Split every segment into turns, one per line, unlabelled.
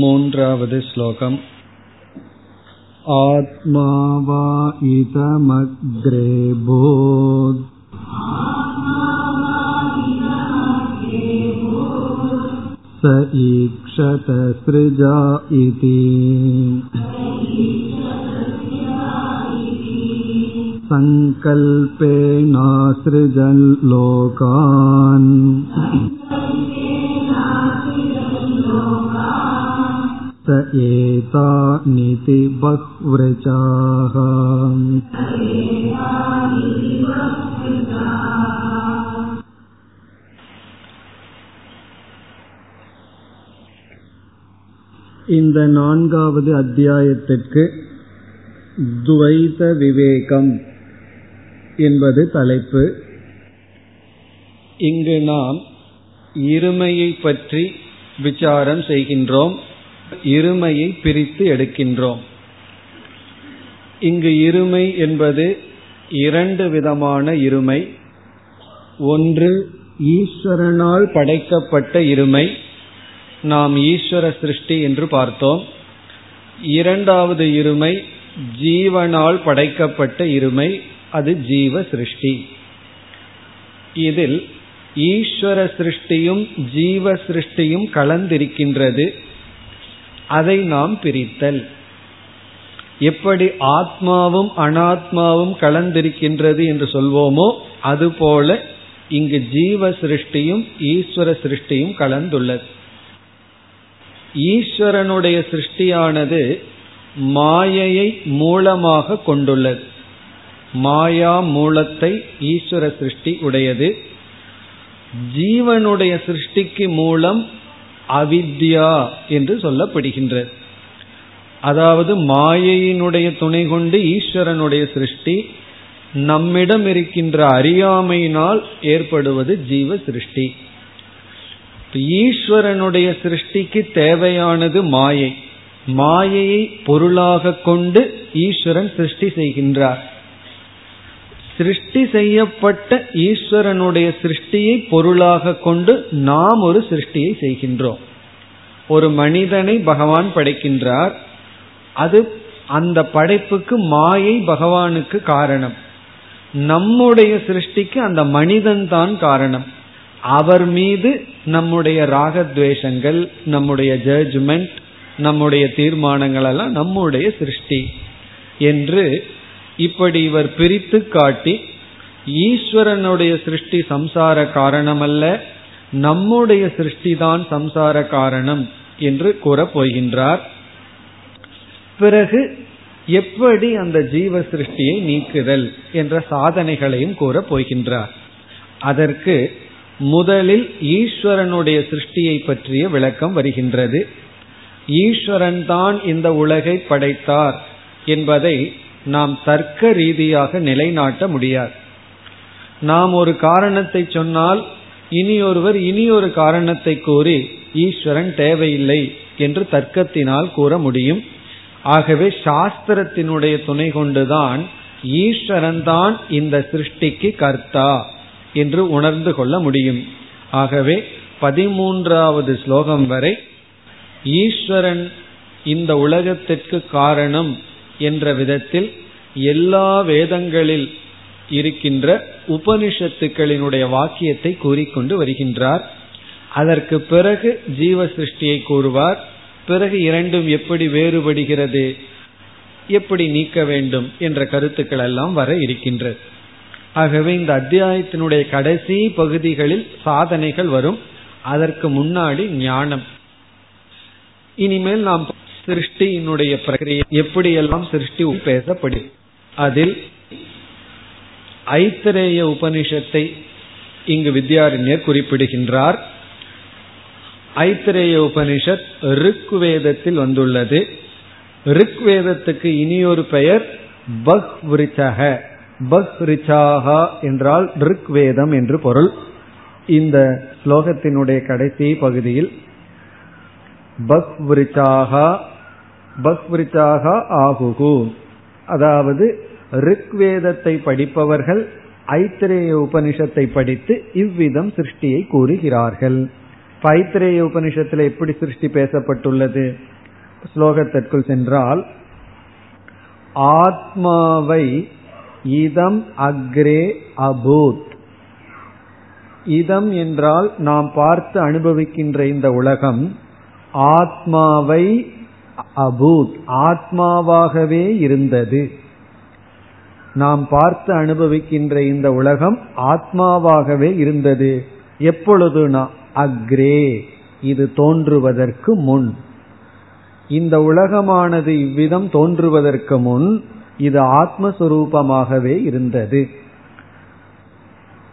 मून्रावद् श्लोकम् आत्मा वा इदमग्रे भूत् स ईक्षत सृजा इति सङ्कल्पेनासृजन् लोकान् स एतानिति बह्वृचाः இந்த நான்காவது அத்தியாயத்திற்கு துவைத விவேகம் என்பது தலைப்பு இங்கு நாம் இருமையை பற்றி விசாரம் செய்கின்றோம் இருமையை பிரித்து எடுக்கின்றோம். இங்கு இருமை என்பது இரண்டு விதமான இருமை. ஒன்று ஈஸ்வரனால் படைக்கப்பட்ட இருமை. நாம் ஈஸ்வர சிருஷ்டி என்று பார்த்தோம். இரண்டாவது இருமை ஜீவனால் படைக்கப்பட்ட இருமை. அது ஜீவ சிருஷ்டி. இதில் ஈஸ்வர சிருஷ்டியும் ஜீவ சிருஷ்டியும் கலந்திருக்கின்றது. அதை நாம் பிரித்தல். எப்படி ஆத்மாவும் அனாத்மாவும் கலந்திருக்கின்றது என்று சொல்வோமோ அதுபோல இங்கு ஜீவ சிருஷ்டியும் ஈஸ்வர சிருஷ்டியும் கலந்துள்ளது. ஈஸ்வரனுடைய சிருஷ்டியானது மாயையை மூலமாக கொண்டுள்ளது. மாயா மூலத்தை ஈஸ்வர சிருஷ்டி உடையது. ஜீவனுடைய சிருஷ்டிக்கு மூலம் அவித்யா என்று சொல்லப்படுகின்றது அதாவது மாயையினுடைய துணை கொண்டு ஈஸ்வரனுடைய சிருஷ்டி நம்மிடம் இருக்கின்ற அறியாமையினால் ஏற்படுவது ஜீவ சிருஷ்டி. ஈஸ்வரனுடைய சிருஷ்டிக்கு தேவையானது மாயை. மாயையை பொருளாக கொண்டு ஈஸ்வரன் சிருஷ்டி செய்கின்றார். சிருஷ்டி செய்யப்பட்ட ஈஸ்வரனுடைய சிருஷ்டியை பொருளாக கொண்டு நாம் ஒரு சிருஷ்டியை செய்கின்றோம். ஒரு மனிதனை பகவான் படைக்கின்றார். அது அந்த படைப்புக்கு மாயை பகவானுக்கு காரணம். நம்முடைய சிருஷ்டிக்கு அந்த மனிதன் தான் காரணம். அவர் மீது நம்முடைய ராகத்வேஷங்கள் நம்முடைய ஜட்ஜ்மெண்ட் நம்முடைய தீர்மானங்கள் எல்லாம் நம்முடைய சிருஷ்டி என்று இப்படி இவர் பிரித்து காட்டி ஈஸ்வரனுடைய சிருஷ்டி சம்சார காரணம் அல்ல நம்முடைய சிருஷ்டி தான் சம்சார காரணம் என்று கூறப் போகின்றார். பிறகு எப்படி அந்த ஜீவ சிருஷ்டியை நீக்குதல் என்ற சாதனைகளையும் கூறப் போகின்றார். அதற்கு முதலில் ஈஸ்வரனுடைய சிருஷ்டியை பற்றிய விளக்கம் வருகின்றது. ஈஸ்வரன் தான் இந்த உலகை படைத்தார் என்பதை நாம் தர்க்க ரீதியாக நிலைநாட்ட முடியாது. நாம் ஒரு காரணத்தை சொன்னால் இனி ஒருவர் இனி ஒரு காரணத்தை கூறி ஈஸ்வரன் தேவையில்லை என்று தர்க்கத்தினால் கூற முடியும். ஆகவே சாஸ்திரத்தினுடைய துணை கொண்டுதான் ஈஸ்வரன் தான் இந்த சிருஷ்டிக்கு கர்த்தா என்று உணர்ந்து கொள்ள முடியும். ஆகவே பதிமூன்றாவது ஸ்லோகம் வரை ஈஸ்வரன் இந்த உலகத்திற்கு காரணம் என்ற விதத்தில் எல்லா வேதங்களில் இருக்கின்ற உபனிஷத்துக்களினுடைய வாக்கியத்தை கூறிக்கொண்டு வருகின்றார். அதற்கு பிறகு ஜீவ சிருஷ்டியை கூறுவார். பிறகு இரண்டும் எப்படி வேறுபடுகிறது எப்படி நீக்க வேண்டும் என்ற கருத்துக்கள் எல்லாம் வர இருக்கின்றது. ஆகவே இந்த அத்தியாயத்தினுடைய கடைசி பகுதிகளில் சாதனைகள் வரும். அதற்கு முன்னாடி ஞானம். இனிமேல் நாம் சிருஷ்டியினுடைய பிரகிரியை எப்படியெல்லாம் சிருஷ்டி பேசப்படும் அதில் ஐத்திரேய உபனிஷத்தை இங்கு வித்யாரண்யர் குறிப்பிடுகின்றார். ஐத்திரேய உபனிஷத் ருக்வேதத்தில் வந்துள்ளது. ருக்வேதத்துக்கு இனியொரு பெயர் பஹ்விருச்சக பஹ்ரிச்சாகா என்றால் ருக்வேதம் என்று பொருள். இந்த ஸ்லோகத்தினுடைய கடைசி பகுதியில் பஹ்விருச்சாகா பஹ்விருச்சாகா ஆகுகு. அதாவது ரிக்வேதத்தை படிப்பவர்கள் ஐத்திரேய உபனிஷத்தை படித்து இவ்விதம் சிருஷ்டியை கூறுகிறார்கள். பைத்திரேய உபனிஷத்தில் எப்படி சிருஷ்டி பேசப்பட்டுள்ளது? ஸ்லோகத்திற்குள் சென்றால் ஆத்மாவை இதம் அக்ரே அபூத். இதம் என்றால் நாம் பார்த்து அனுபவிக்கின்ற இந்த உலகம் ஆத்மாவை அபூத் ஆத்மாவாகவே இருந்தது. நாம் பார்த்து அனுபவிக்கின்ற இந்த உலகம் ஆத்மாவாகவே இருந்தது. எப்பொழுதுனா அக்ரே இது தோன்றுவதற்கு முன். இந்த உலகமானது இவ்விதம் தோன்றுவதற்கு முன் இது ஆத்மஸ்வரூபமாகவே இருந்தது.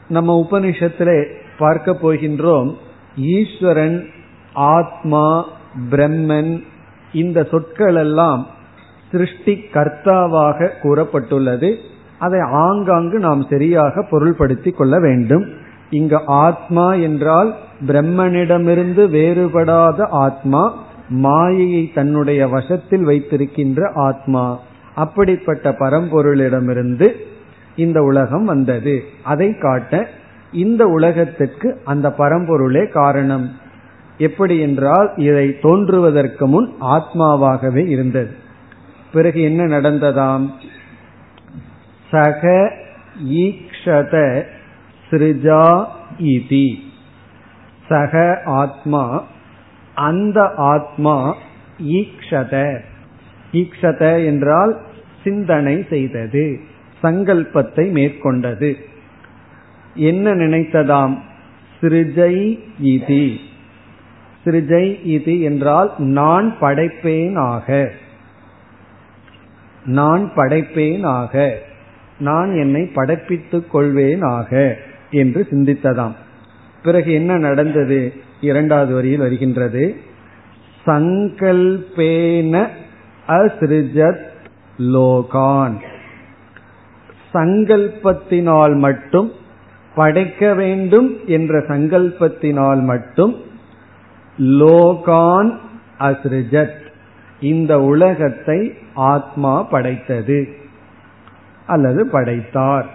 நம்ம உபனிஷத்திலே பார்க்க போகின்றோம் ஈஸ்வரன் ஆத்மா பிரம்மன் இந்த சொற்கள் எல்லாம் சிருஷ்டி கர்த்தாவாக கூறப்பட்டுள்ளது. அதை ஆங்காங்கு நாம் சரியாக பொருள்படுத்திக் கொள்ள வேண்டும். இங்கு ஆத்மா என்றால் பிரம்மனிடமிருந்து வேறுபடாத ஆத்மா மாயையை தன்னுடைய வசத்தில் வைத்திருக்கின்ற ஆத்மா. அப்படிப்பட்ட பரம்பொருளிடமிருந்து இந்த உலகம் வந்தது. அதை காட்ட இந்த உலகத்துக்கு அந்த பரம்பொருளே காரணம். எப்படி என்றால் இதை தோன்றுவதற்கு முன் ஆத்மாவாகவே இருந்தது. பிறகு என்ன நடந்ததாம்? சக ஈக்ஷத சிருஜா இதி. சக ஆத்மா அந்த ஆத்மா ஈக்ஷத. ஈக்ஷத என்றால் சிந்தனை செய்தது சங்கல்பத்தை மேற்கொண்டது. என்ன நினைத்ததாம்? சிருஜை இதி. சிருஜை இது என்றால் நான் படைப்பேன் ஆக நான் படைப்பேன் ஆக நான் என்னை படைப்பித்துக் கொள்வேனாக ஆக என்று சிந்தித்ததாம். பிறகு என்ன நடந்தது? இரண்டாவது வரியில் வருகின்றது. சங்கல்பேன அசிருஜத் லோகான். சங்கல்பத்தினால் மட்டும் படைக்க வேண்டும் என்ற சங்கல்பத்தினால் மட்டும் லோகான் அசிருஜத் இந்த உலகத்தை ஆத்மா படைத்தது. அல்லது படைத்தார்.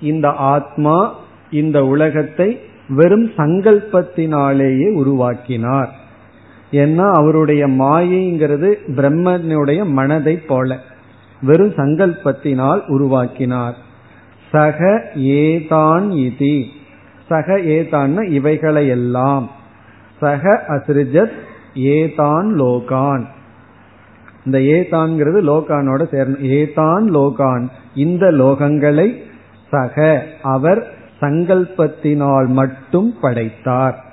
இந்த ஆத்மா இந்த உலகத்தை வெறும் சங்கல்பத்தினாலேயே உருவாக்கினார். ஏன்னா அவருடைய மாயைங்கிறது பிரம்மனுடைய மனதை போல வெறும் சங்கல்பத்தினால் உருவாக்கினார். சக ஏதான் இதி. சக ஏதான் இவைகளையெல்லாம். சக அசிருஜத் ஏதான் லோகான். இந்த ஏதான்ங்கிறது லோகானோட சேரணும் ஏதான் லோகான். இந்த லோகங்களை சக அவர் சங்கல்பத்தினால் மட்டும் படைத்தார்.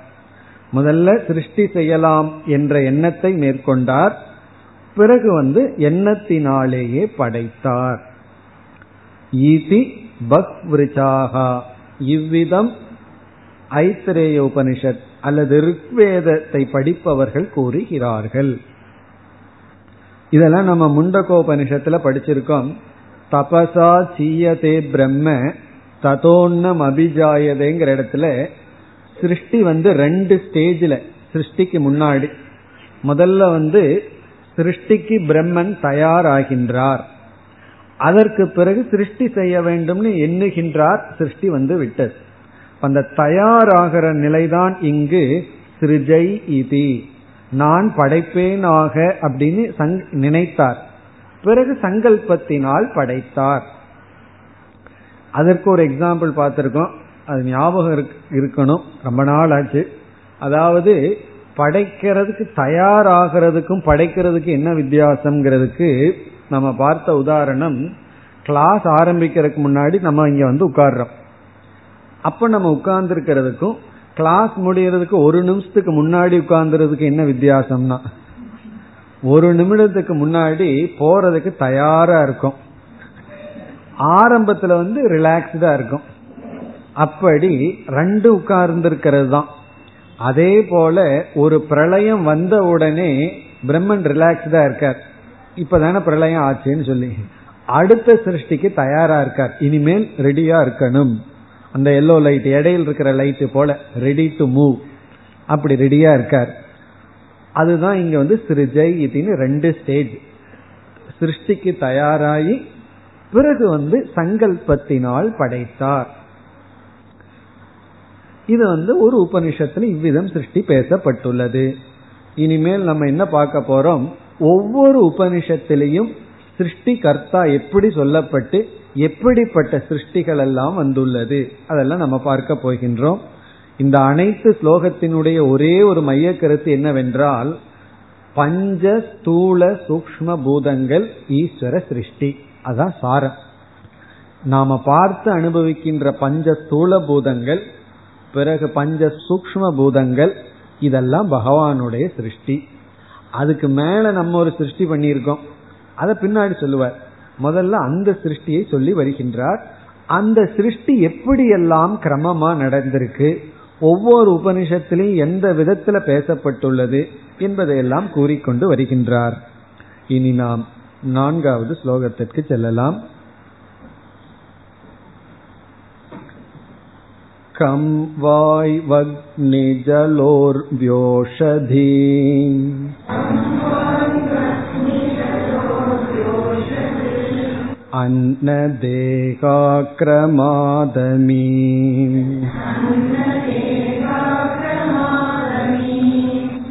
முதல்ல சிருஷ்டி செய்யலாம் என்ற எண்ணத்தை மேற்கொண்டார். பிறகு வந்து எண்ணத்தினாலேயே படைத்தார். ஈதி பக்விருச்சாகா. இவ்விதம் ஐத்திரேய உபனிஷத் அல்லது ரிக்வேதத்தை படிப்பவர்கள் கூறுகிறார்கள். இதெல்லாம் நம்ம முண்டகோபனிஷத்துல படிச்சிருக்கோம். தபசா சீயதே பிரம்ம ததோன்னம் அபிஜாயதேங்கிற இடத்துல சிருஷ்டி வந்து ரெண்டு ஸ்டேஜில் சிருஷ்டிக்கு முன்னாடி. முதல்ல வந்து சிருஷ்டிக்கு பிரம்மன் தயாராகின்றார். அதற்கு பிறகு சிருஷ்டி செய்ய வேண்டும்னு எண்ணுகின்றார் சிருஷ்டி வந்து விட்டது. அந்த தயாராகிற நிலைதான் இங்கு சிருஜை இதி. நான் படைப்பேனாக அப்படின்னு நினைத்தார். பிறகு சங்கல்பத்தினால் படைத்தார். அதற்கு ஒரு எக்ஸாம்பிள் பார்த்திருக்கோம். அது ஞாபகம் இருக்கணும். ரொம்ப நாள் ஆச்சு அதாவது படைக்கிறதுக்கு தயாராகிறதுக்கும் படைக்கிறதுக்கு என்ன வித்தியாசம்ங்கிறதுக்கு நம்ம பார்த்த உதாரணம் கிளாஸ் ஆரம்பிக்கிறதுக்கு முன்னாடி நம்ம இங்க வந்து உட்கார்றோம். அப்ப நம்ம உட்கார்ந்து இருக்கிறதுக்கும் கிளாஸ் முடியறதுக்கு ஒரு நிமிஷத்துக்கு முன்னாடி உட்கார்ந்துறதுக்கு என்ன வித்தியாசம்னா ஒரு நிமிடத்துக்கு முன்னாடி போறதுக்கு தயாரா இருக்கும். ஆரம்பத்துல வந்து ரிலாக்ஸ்டா இருக்கும். அப்படி ரெண்டு உட்கார்ந்துருக்கிறது தான் அதே போல ஒரு பிரளயம் வந்த உடனே பிரம்மன் ரிலாக்ஸ்டா இருக்கார். இப்பதானே பிரளயம் ஆச்சுன்னு சொல்லி அடுத்த சிருஷ்டிக்கு தயாரா இருக்கார். இனிமேல் ரெடியா இருக்கணும். அந்த எல்லோ லைட் இடையில் இருக்கிற லைட்டு போல ரெடி டு மூவ் அப்படி ரெடியா இருக்கார். அதுதான் இங்க வந்து சிறுஜை இதுன்னு ரெண்டு ஸ்டேஜ் சிருஷ்டிக்கு தயாராகி பிறகு வந்து சங்கல்பத்தினால் படைத்தார். இது வந்து ஒரு உபனிஷத்துல இவ்விதம் சிருஷ்டி பேசப்பட்டுள்ளது. இனிமேல் நம்ம என்ன பார்க்க போறோம்? ஒவ்வொரு உபனிஷத்திலையும் சிருஷ்டி கர்த்தா எப்படி சொல்லப்பட்டு எப்படிப்பட்ட சிருஷ்டிகள் எல்லாம் வந்துள்ளது? அதெல்லாம் நம்ம பார்க்க போகின்றோம். இந்த அனைத்து ஸ்லோகத்தினுடைய ஒரே ஒரு மைய கருத்து என்னவென்றால் பஞ்ச ஸ்தூல சூக்ம பூதங்கள் ஈஸ்வர சிருஷ்டி. அதான் சாரம். நாம பார்த்து அனுபவிக்கின்ற பஞ்ச ஸ்தூல பூதங்கள் பிறகு பஞ்ச சூக்ம பூதங்கள் இதெல்லாம் பகவானுடைய சிருஷ்டி. அதுக்கு மேல நம்ம ஒரு சிருஷ்டி பண்ணியிருக்கோம். அதை பின்னாடி சொல்லுவார். முதல்ல அந்த சிருஷ்டியை சொல்லி வருகின்றார் அந்த சிருஷ்டி எப்படியெல்லாம் கிரமமா நடந்திருக்கு ஒவ்வொரு உபனிஷத்திலையும் எந்த விதத்துல பேசப்பட்டுள்ளது என்பதையெல்லாம் கூறிக்கொண்டு வருகின்றார் இனி நாம் நான்காவது ஸ்லோகத்திற்கு செல்லலாம் कं वाय्वग्निजलोर्व्योषधी अन्नदेहाक्रमादमी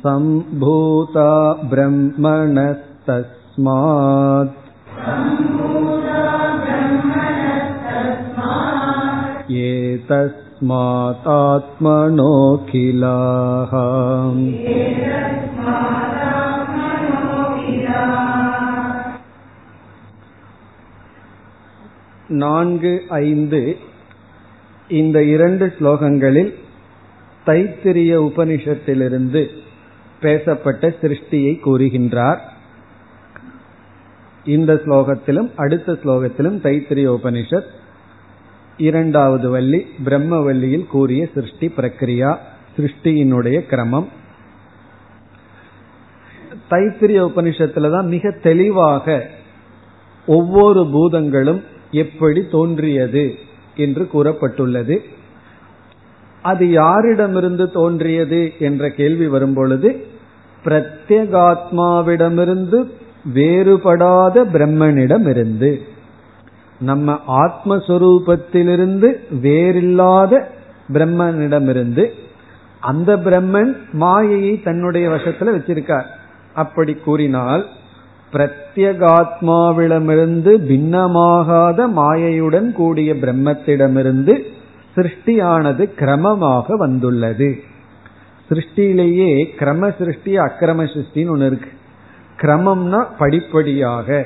सम्भूता ब्रह्मणस्तस्मात् एतस्मात्त्मनोऽखिलाः நான்கு ஐந்து இந்த இரண்டு ஸ்லோகங்களில் தைத்திரிய உபனிஷத்திலிருந்து பேசப்பட்ட சிருஷ்டியை கூறுகின்றார். இந்த ஸ்லோகத்திலும் அடுத்த ஸ்லோகத்திலும் தைத்திரிய உபனிஷத் இரண்டாவது வள்ளி பிரம்மவல்லியில் கூறிய சிருஷ்டி பிரக்ரியா சிருஷ்டியினுடைய கிரமம். தைத்திரிய உபனிஷத்துல தான் மிக தெளிவாக ஒவ்வொரு பூதங்களும் எப்படி தோன்றியது என்று கூறப்பட்டுள்ளது. அது யாரிடமிருந்து தோன்றியது என்ற கேள்வி வரும்பொழுது பிரத்யேகாத்மாவிடமிருந்து வேறுபடாத பிரம்மனிடமிருந்து நம்ம ஆத்மஸ்வரூபத்திலிருந்து வேறில்லாத பிரம்மனிடமிருந்து அந்த பிரம்மன் மாயையை தன்னுடைய வசத்துல வச்சிருக்கார். அப்படி கூறினால் பிரத்யகாத்மாவிடமிருந்து பின்னமாகாத மாயையுடன் கூடிய பிரம்மத்திடமிருந்து சிருஷ்டியானது கிரமமாக வந்துள்ளது. சிருஷ்டியிலேயே கிரம சிருஷ்டி அக்கிரம சிருஷ்டின்னு ஒன்று இருக்கு. கிரமம்னா படிப்படியாக.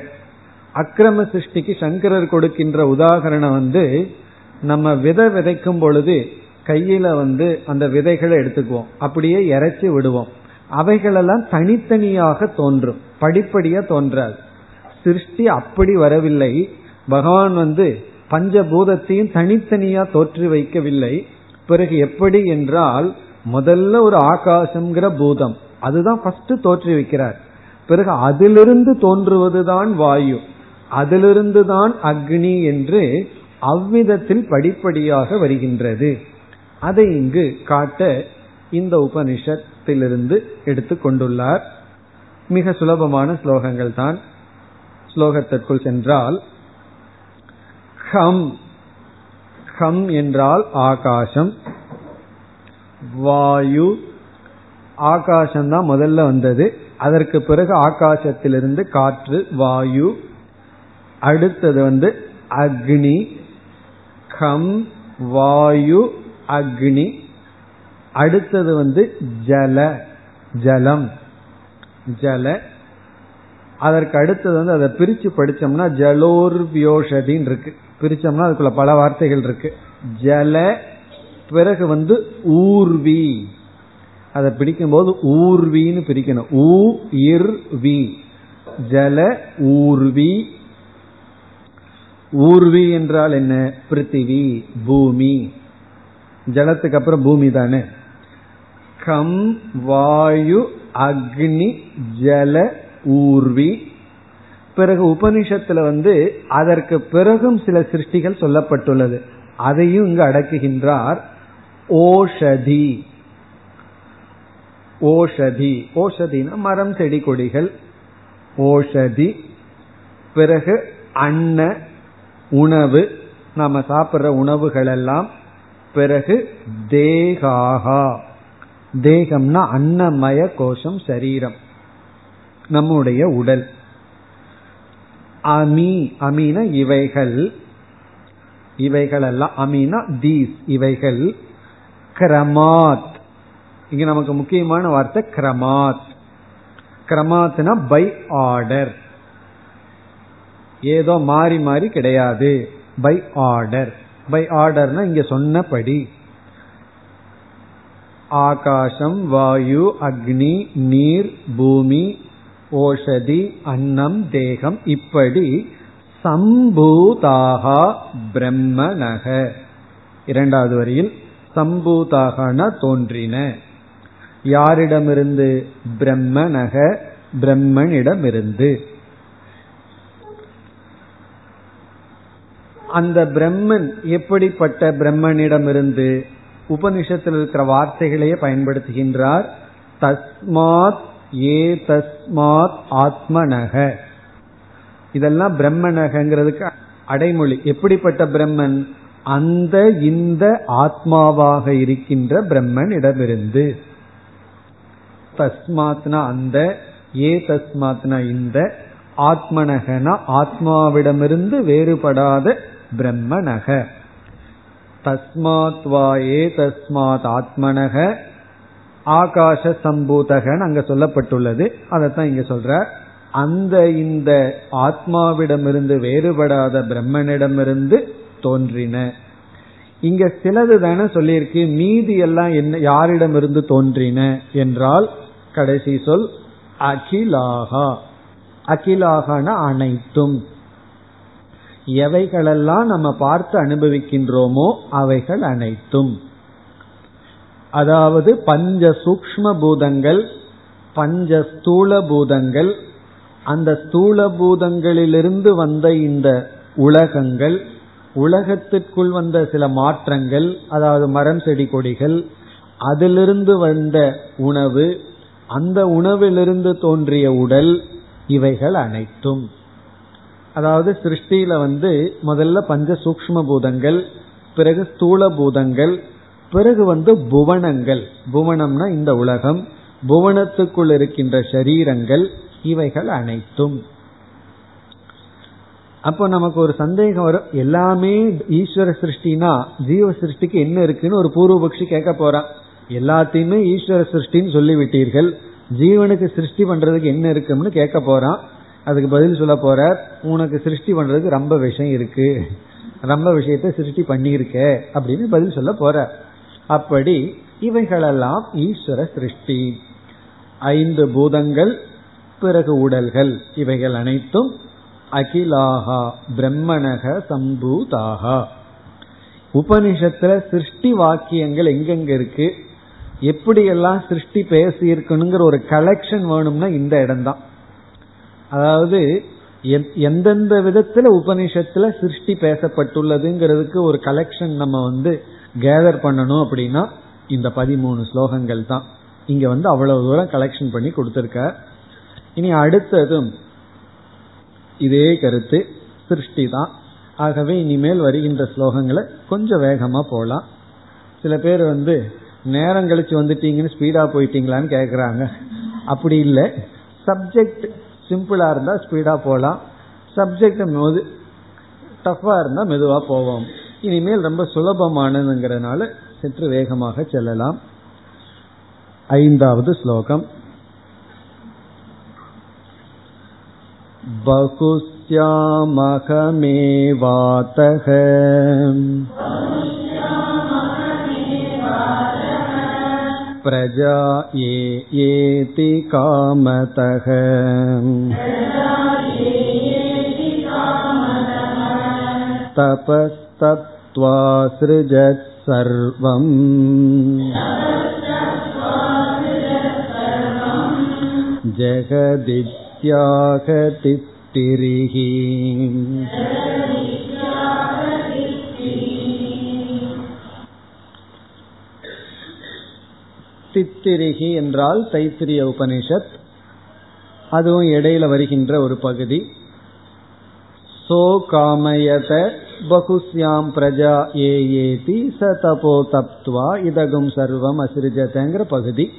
அக்கிரம சிருஷ்டிக்கு சங்கரர் கொடுக்கின்ற உதாகரணம் வந்து நம்ம விதை விதைக்கும் பொழுது கையில வந்து அந்த விதைகளை எடுத்துக்குவோம். அப்படியே இறைச்சி விடுவோம். அவைகளெல்லாம் தனித்தனியாக தோன்றும். படிப்படியா தோன்றாது சிருஷ்டி அப்படி வரவில்லை. பகவான் வந்து பஞ்சபூதத்தையும் தனித்தனியா தோற்றி வைக்கவில்லை. பிறகு எப்படி என்றால் முதல்ல ஒரு ஆகாசம்ங்கிற பூதம். அதுதான் ஃபர்ஸ்ட் தோற்றி வைக்கிறார். பிறகு அதிலிருந்து தோன்றுவதுதான் வாயு. அதிலிருந்து தான் அக்னி என்று அவ்விதத்தில் படிப்படியாக வருகின்றது. அதை இங்கு காட்ட இந்த உபனிஷத்திலிருந்து எடுத்துக்கொண்டுள்ளார் மிக சுலபமான ஸ்லோகங்கள் தான் ஸ்லோகத்திற்குள் சென்றால் ஹம் ஹம் என்றால் ஆகாசம் வாயு ஆகாசம் தான் முதல்ல வந்தது. அதற்கு பிறகு ஆகாசத்திலிருந்து காற்று வாயு அடுத்தது வந்து அக்னி கம் வாயு அக்னி அடுத்தது வந்து ஜல ஜலம். ஜல. அதற்கு அடுத்தது வந்து அதை பிரிச்சு படிச்சோம்னா ஜலோர் வியோஷதின்னு இருக்கு பிரிச்சோம்னா அதுக்குள்ள பல வார்த்தைகள் இருக்கு. ஜல பிறகு வந்து ஊர்வி. அதை பிடிக்கும்போது ஊர்வின்னு பிரிக்கணும். ஊ இர் வி. ஜல ஊர்வி. ஊர்வி என்றால் என்ன? பிருத்திவி பூமி. ஜலத்துக்கு அப்புறம் பூமி தானே. கம் வாயு அக்னி ஜல ஊர்வி. பிறகு உபனிஷத்துல வந்து அதற்கு பிறகும் சில சிருஷ்டிகள் சொல்லப்பட்டுள்ளது. அதையும் இங்கு அடக்குகின்றார் ஓஷதி. ஓஷதி. ஓஷதினா மரம் செடி கொடிகள். ஓஷதி. பிறகு அன்ன உணவு. நாம சாப்பிட்ற உணவுகள் எல்லாம் பிறகு தேகாகா. தேகம்னா அன்னமய கோஷம் சரீரம். நம்முடைய உடல். அமி அமீன இவைகள். இவைகள் எல்லாம் அமீனா தீஸ் இவைகள். கிரமாத். இங்க நமக்கு முக்கியமான வார்த்தை கிரமாத். கிரமாத்னா பை ஆர்டர். ஏதோ மாறி மாறி கிடையாது. By order. பை ஆர்டர்னா இங்க சொன்னபடி. ஆகாசம் வாயு அக்னி நீர் பூமி ஓஷதி அன்னம் தேகம் இப்படி சம்பூதாகா பிரம்மனக. இரண்டாவது வரியில் சம்பூதாகன தோன்றின. யாரிடமிருந்து? பிரம்மனக பிரம்மனிடமிருந்து. அந்த பிரம்மன் எப்படிப்பட்ட பிரம்மனிடமிருந்து? உபனிஷத்தில் இருக்கிற வார்த்தைகளையே பயன்படுத்துகின்றார். தஸ்மாத் ஏ தஸ்மாத் ஆத்மனக. இதெல்லாம் பிரம்மனகங்கிறதுக்கு அடைமொழி. எப்படிப்பட்ட பிரம்மன்? அந்த இந்த ஆத்மாவாக இருக்கின்ற பிரம்மன் இடமிருந்து தஸ்மாத்னா அந்த ஏ தஸ்மாத்னா இந்த ஆத்மனகனா ஆத்மாவிடமிருந்து வேறுபடாத பிரம்மனக. தஸ்மாத் வா ஏ தஸ்மாத் ஆத்மனக ஆகாஷ சம்பூதகன் அங்க சொல்லப்பட்டுள்ளது. அதைத்தான் இங்க சொல்ற. அந்த இந்த ஆத்மாவிடமிருந்து வேறுபடாத பிரம்மனிடமிருந்து தோன்றின. இங்க சிலது தானே சொல்லியிருக்கு. மீதி எல்லாம் என்ன யாரிடமிருந்து தோன்றின என்றால் கடைசி சொல் அகிலாகா. அகிலாகன அனைத்தும். எவைகளெல்லாம் நம்ம பார்த்து அனுபவிக்கின்றோமோ அவைகள் அனைத்தும். அதாவது பஞ்ச சூக்ம பூதங்கள் பஞ்ச ஸ்தூல பூதங்கள் அந்த ஸ்தூல பூதங்களிலிருந்து வந்த இந்த உலகங்கள் உலகத்திற்குள் வந்த சில மாற்றங்கள் அதாவது மரம் செடி கொடிகள் அதிலிருந்து வந்த உணவு அந்த உணவிலிருந்து தோன்றிய உடல் இவைகள் அனைத்தும். அதாவது சிருஷ்டியில வந்து முதல்ல பஞ்ச சூக்ம பூதங்கள் பிறகு ஸ்தூல பூதங்கள் பிறகு வந்து புவனங்கள். புவனம்னா இந்த உலகம் புவனத்துக்குள் இருக்கின்ற சரீரங்கள் இவைகள் அனைத்தும். அப்போ நமக்கு ஒரு சந்தேகம் வரும். எல்லாமே ஈஸ்வர சிருஷ்டினா ஜீவ சிருஷ்டிக்கு என்ன இருக்குன்னு ஒரு பூர்வபக்ஷி கேட்க போறான். எல்லாத்தையுமே ஈஸ்வர சிருஷ்டின்னு சொல்லிவிட்டீர்கள். ஜீவனுக்கு சிருஷ்டி பண்றதுக்கு என்ன இருக்குன்னு கேட்க போறான். அதுக்கு பதில் சொல்ல போற உனக்கு சிருஷ்டி பண்றதுக்கு ரொம்ப விஷயம் இருக்கு. ரொம்ப விஷயத்த சிருஷ்டி பண்ணியிருக்க அப்படின்னு பதில் சொல்ல போற. அப்படி இவைகளெல்லாம் ஈஸ்வர சிருஷ்டி. ஐந்து பூதங்கள் பிறகு உடல்கள். இவைகள் அனைத்தும் அகிலாகா பிரம்மணக சம்பூதாகா உபனிஷத்துல சிருஷ்டி வாக்கியங்கள் எங்கெங்க இருக்கு? எப்படியெல்லாம் சிருஷ்டி பேசியிருக்கணுங்கிற ஒரு கலெக்ஷன் வேணும்னா இந்த இடம்தான். அதாவது எந்தெந்த விதத்துல உபனிஷத்துல சிருஷ்டி பேசப்பட்டுள்ளதுங்கிறதுக்கு ஒரு கலெக்ஷன் நம்ம வந்து கேதர் பண்ணணும் அப்படின்னா இந்த பதிமூணு ஸ்லோகங்கள் தான். இங்க வந்து அவ்வளவு தூரம் கலெக்ஷன் பண்ணி கொடுத்திருக்க. இனி அடுத்ததும் இதே கருத்து சிருஷ்டி தான். ஆகவே இனிமேல் வருகின்ற ஸ்லோகங்களை கொஞ்சம் வேகமா போலாம். சில பேர் வந்து நேரம் கழிச்சு வந்துட்டீங்கன்னு ஸ்பீடா போயிட்டீங்களான்னு கேக்குறாங்க. அப்படி இல்லை. சப்ஜெக்ட் சிம்பிளா இருந்தா ஸ்பீடா போலாம் சப்ஜெக்ட் மெது டஃபா இருந்தா மெதுவா போவோம் இனிமேல் ரொம்ப சுலபமானதுங்கிறதுனால சற்று வேகமாக செல்லலாம் ஐந்தாவது ஸ்லோகம் बहुस्यामहमेवातः प्रजा ये येति कामतः तपस्तप्त्वा सृजत् सर्वम् जगदित्यागतित्तिरिः தித்திரிகி என்றால் தைத்திரிய உபனிஷத். அதுவும் இடையில வருகின்ற ஒரு பகுதி. சோ காமயத பகுஸ்யாம் பிரஜா ஏ ஏதி ச தபோ தப்துவா இதகும் சர்வம் அசிருஜதங்கிற பகுதி.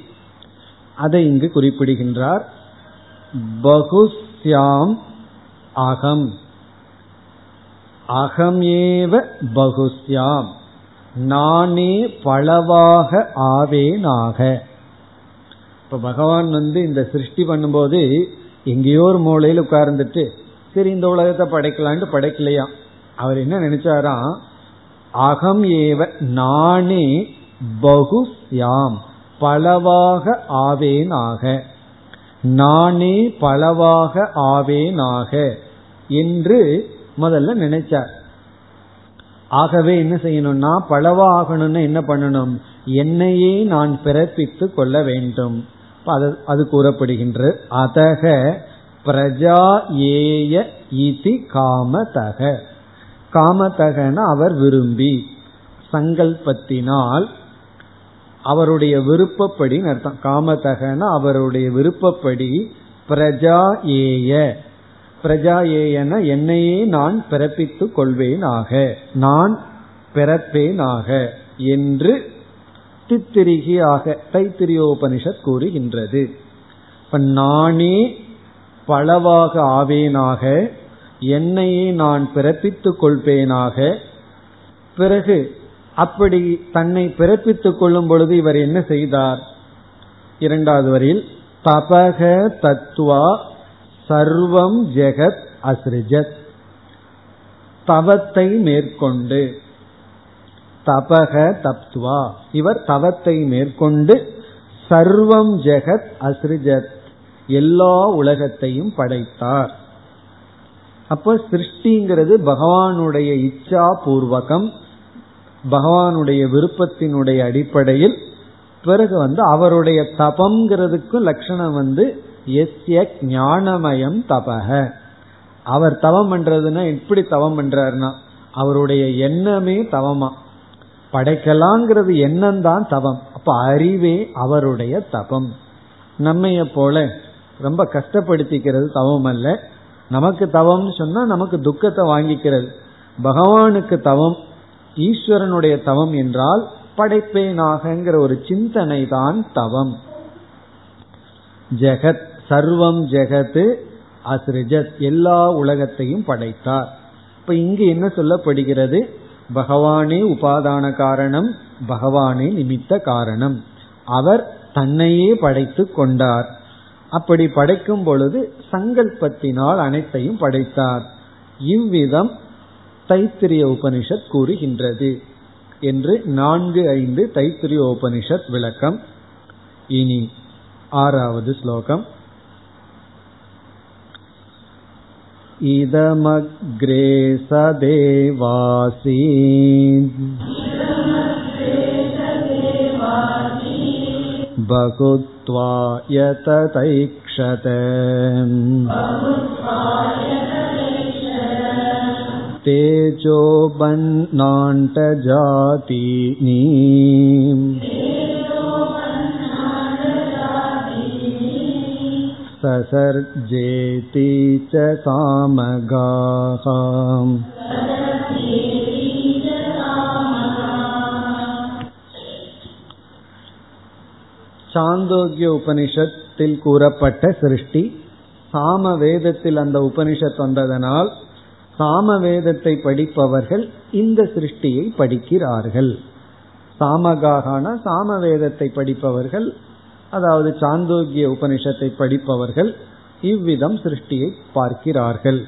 அதை இங்கு குறிப்பிடுகின்றார். பகுஸ்யாம் அகம். அகமேவ பகுஸ்யாம். நானே பலவாக ஆவேனாக. இப்ப பகவான் வந்து இந்த சிருஷ்டி பண்ணும்போது எங்கேயோ ஒரு மூலையில் உட்கார்ந்துட்டு சரி இந்த உலகத்தை படைக்கலான்ட்டு படைக்கலையா? அவர் என்ன நினைச்சாராம் அகம் ஏவ நானே பகுஸ்யாம் பலவாக ஆவேனாக. நானே பலவாக ஆவேனாக என்று முதல்ல நினைச்சார். ஆகவே என்ன செய்யணும்னா பளவாகணும்னு என்ன பண்ணணும்? என்னையே நான் பிறப்பித்து கொள்ள வேண்டும். அது கூறப்படுகின்ற அதக பிரஜா ஏய இதி காமதக. காமதகன அவர் விரும்பி. சங்கல்பத்தினால் அவருடைய விருப்பப்படி அர்த்தம் காமதகன அவருடைய விருப்பப்படி பிரஜா ஏய பிரஜா ஏயன என்னையே நான் பிறப்பித்துக் கொள்வேனாக. நான் பிறப்பேனாக என்று தித்திரிகியாக தைத்திரியோபனிஷத் கூறுகின்றது. இப்ப நானே பலவாக ஆவேனாக என்னையே நான் பிறப்பித்துக் கொள்வேனாக. பிறகு அப்படி தன்னை பிறப்பித்துக் கொள்ளும் பொழுது இவர் என்ன செய்தார்? இரண்டாவது வரியில் தபக தத்துவா சர்வம் ஜெகத் அசிருஜத் தவத்தை மேற்கொண்டு. தபக தப்துவா. இவர் தவத்தை மேற்கொண்டு சர்வம் ஜெகத் அசிருஜத் எல்லா உலகத்தையும் படைத்தார். அப்ப சிருஷ்டிங்கிறது பகவானுடைய இச்சா பூர்வகம் பகவானுடைய விருப்பத்தினுடைய அடிப்படையில். பிறகு வந்து அவருடைய தபம்ங்கிறதுக்கு லட்சணம் வந்து எஸ்ய ஞானமயம் தபக அவர் தவம் பண்றதுன்னா எப்படி தவம் பண்றாருன்னா அவருடைய எண்ணமே தவமா. படைக்கலாங்கிறது எண்ணம் தான் தவம். அப்ப அறிவே அவருடைய தபம். நம்மைய போல ரொம்ப கஷ்டப்படுத்திக்கிறது தவம் அல்ல. நமக்கு தவம் சொன்னா நமக்கு துக்கத்தை வாங்கிக்கிறது. பகவானுக்கு தவம் ஈஸ்வரனுடைய தவம் என்றால் படைப்பேனாகங்கிற ஒரு சிந்தனை தான் தவம். ஜெகத் சர்வம் ஜெகத் அஸ்ரிஜத். எல்லா உலகத்தையும் படைத்தார். இப்ப இங்கு என்ன சொல்லப்படுகிறது? பகவானே உபாதான காரணம் பகவானே நிமித்த காரணம். அவர் தன்னையே படைத்து கொண்டார். அப்படி படைக்கும் பொழுது சங்கல்பத்தினால் அனைத்தையும் படைத்தார். இவ்விதம் தைத்திரிய உபனிஷத் கூறுகின்றது என்று நான்கு ஐந்து தைத்திரிய உபனிஷத் விளக்கம். இனி ஆறாவது ஸ்லோகம். இதமக்ரே சதேவாசி बहुत्वा यततैक्षत तेजो ससर्जेति च सामगाः சாந்தோக்கிய உபனிஷத்தில் கூறப்பட்ட சிருஷ்டி சாம வேதத்தில் அந்த உபனிஷத் வந்ததனால் சாம வேதத்தை படிப்பவர்கள் இந்த சிருஷ்டியை படிக்கிறார்கள் சாமகாகான சாம வேதத்தை படிப்பவர்கள் அதாவது சாந்தோக்கிய உபனிஷத்தை படிப்பவர்கள் இவ்விதம் சிருஷ்டியை பார்க்கிறார்கள்.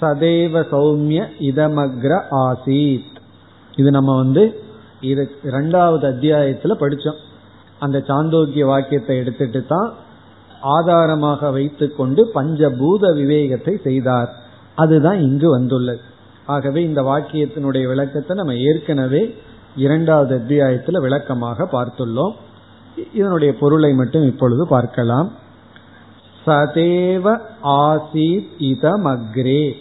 சதேவ சௌமிய இதமக்ர ஆசீத். இது நம்ம வந்து இது இரண்டாவது அத்தியாயத்துல படிச்சோம். அந்த சாந்தோக்கிய வாக்கியத்தை எடுத்துட்டு தான் ஆதாரமாக வைத்துக்கொண்டு பஞ்சபூத விவேகத்தை செய்தார். அதுதான் இங்கு வந்துள்ளது. ஆகவே இந்த வாக்கியத்தினுடைய விளக்கத்தை நம்ம ஏற்கனவே இரண்டாவது அத்தியாயத்தில் விளக்கமாக பார்த்துள்ளோம். இதனுடைய பொருளை மட்டும் இப்பொழுது பார்க்கலாம். சதேவ ஆசீத் இதம் அக்ரே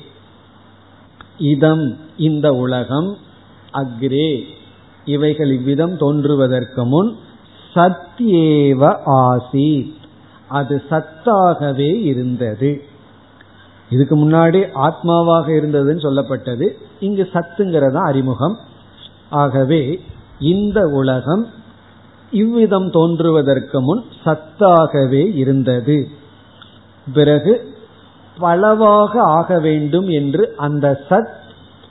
இதம் இந்த உலகம் அக்ரே. இவைகள் இவ்விதம் தோன்றுவதற்கு முன் சத்யேவ ஆசீத். அது சத்தாகவே இருந்தது. இதுக்கு முன்னாடி ஆத்மாவாக இருந்ததுன்னு சொல்லப்பட்டது. இங்கு சத்துங்கிறதா அறிமுகம். ஆகவே இந்த உலகம் இவ்விதம் தோன்றுவதற்கு முன் சத்தாகவே இருந்தது. பிறகு பலவாக ஆக வேண்டும் என்று அந்த சத்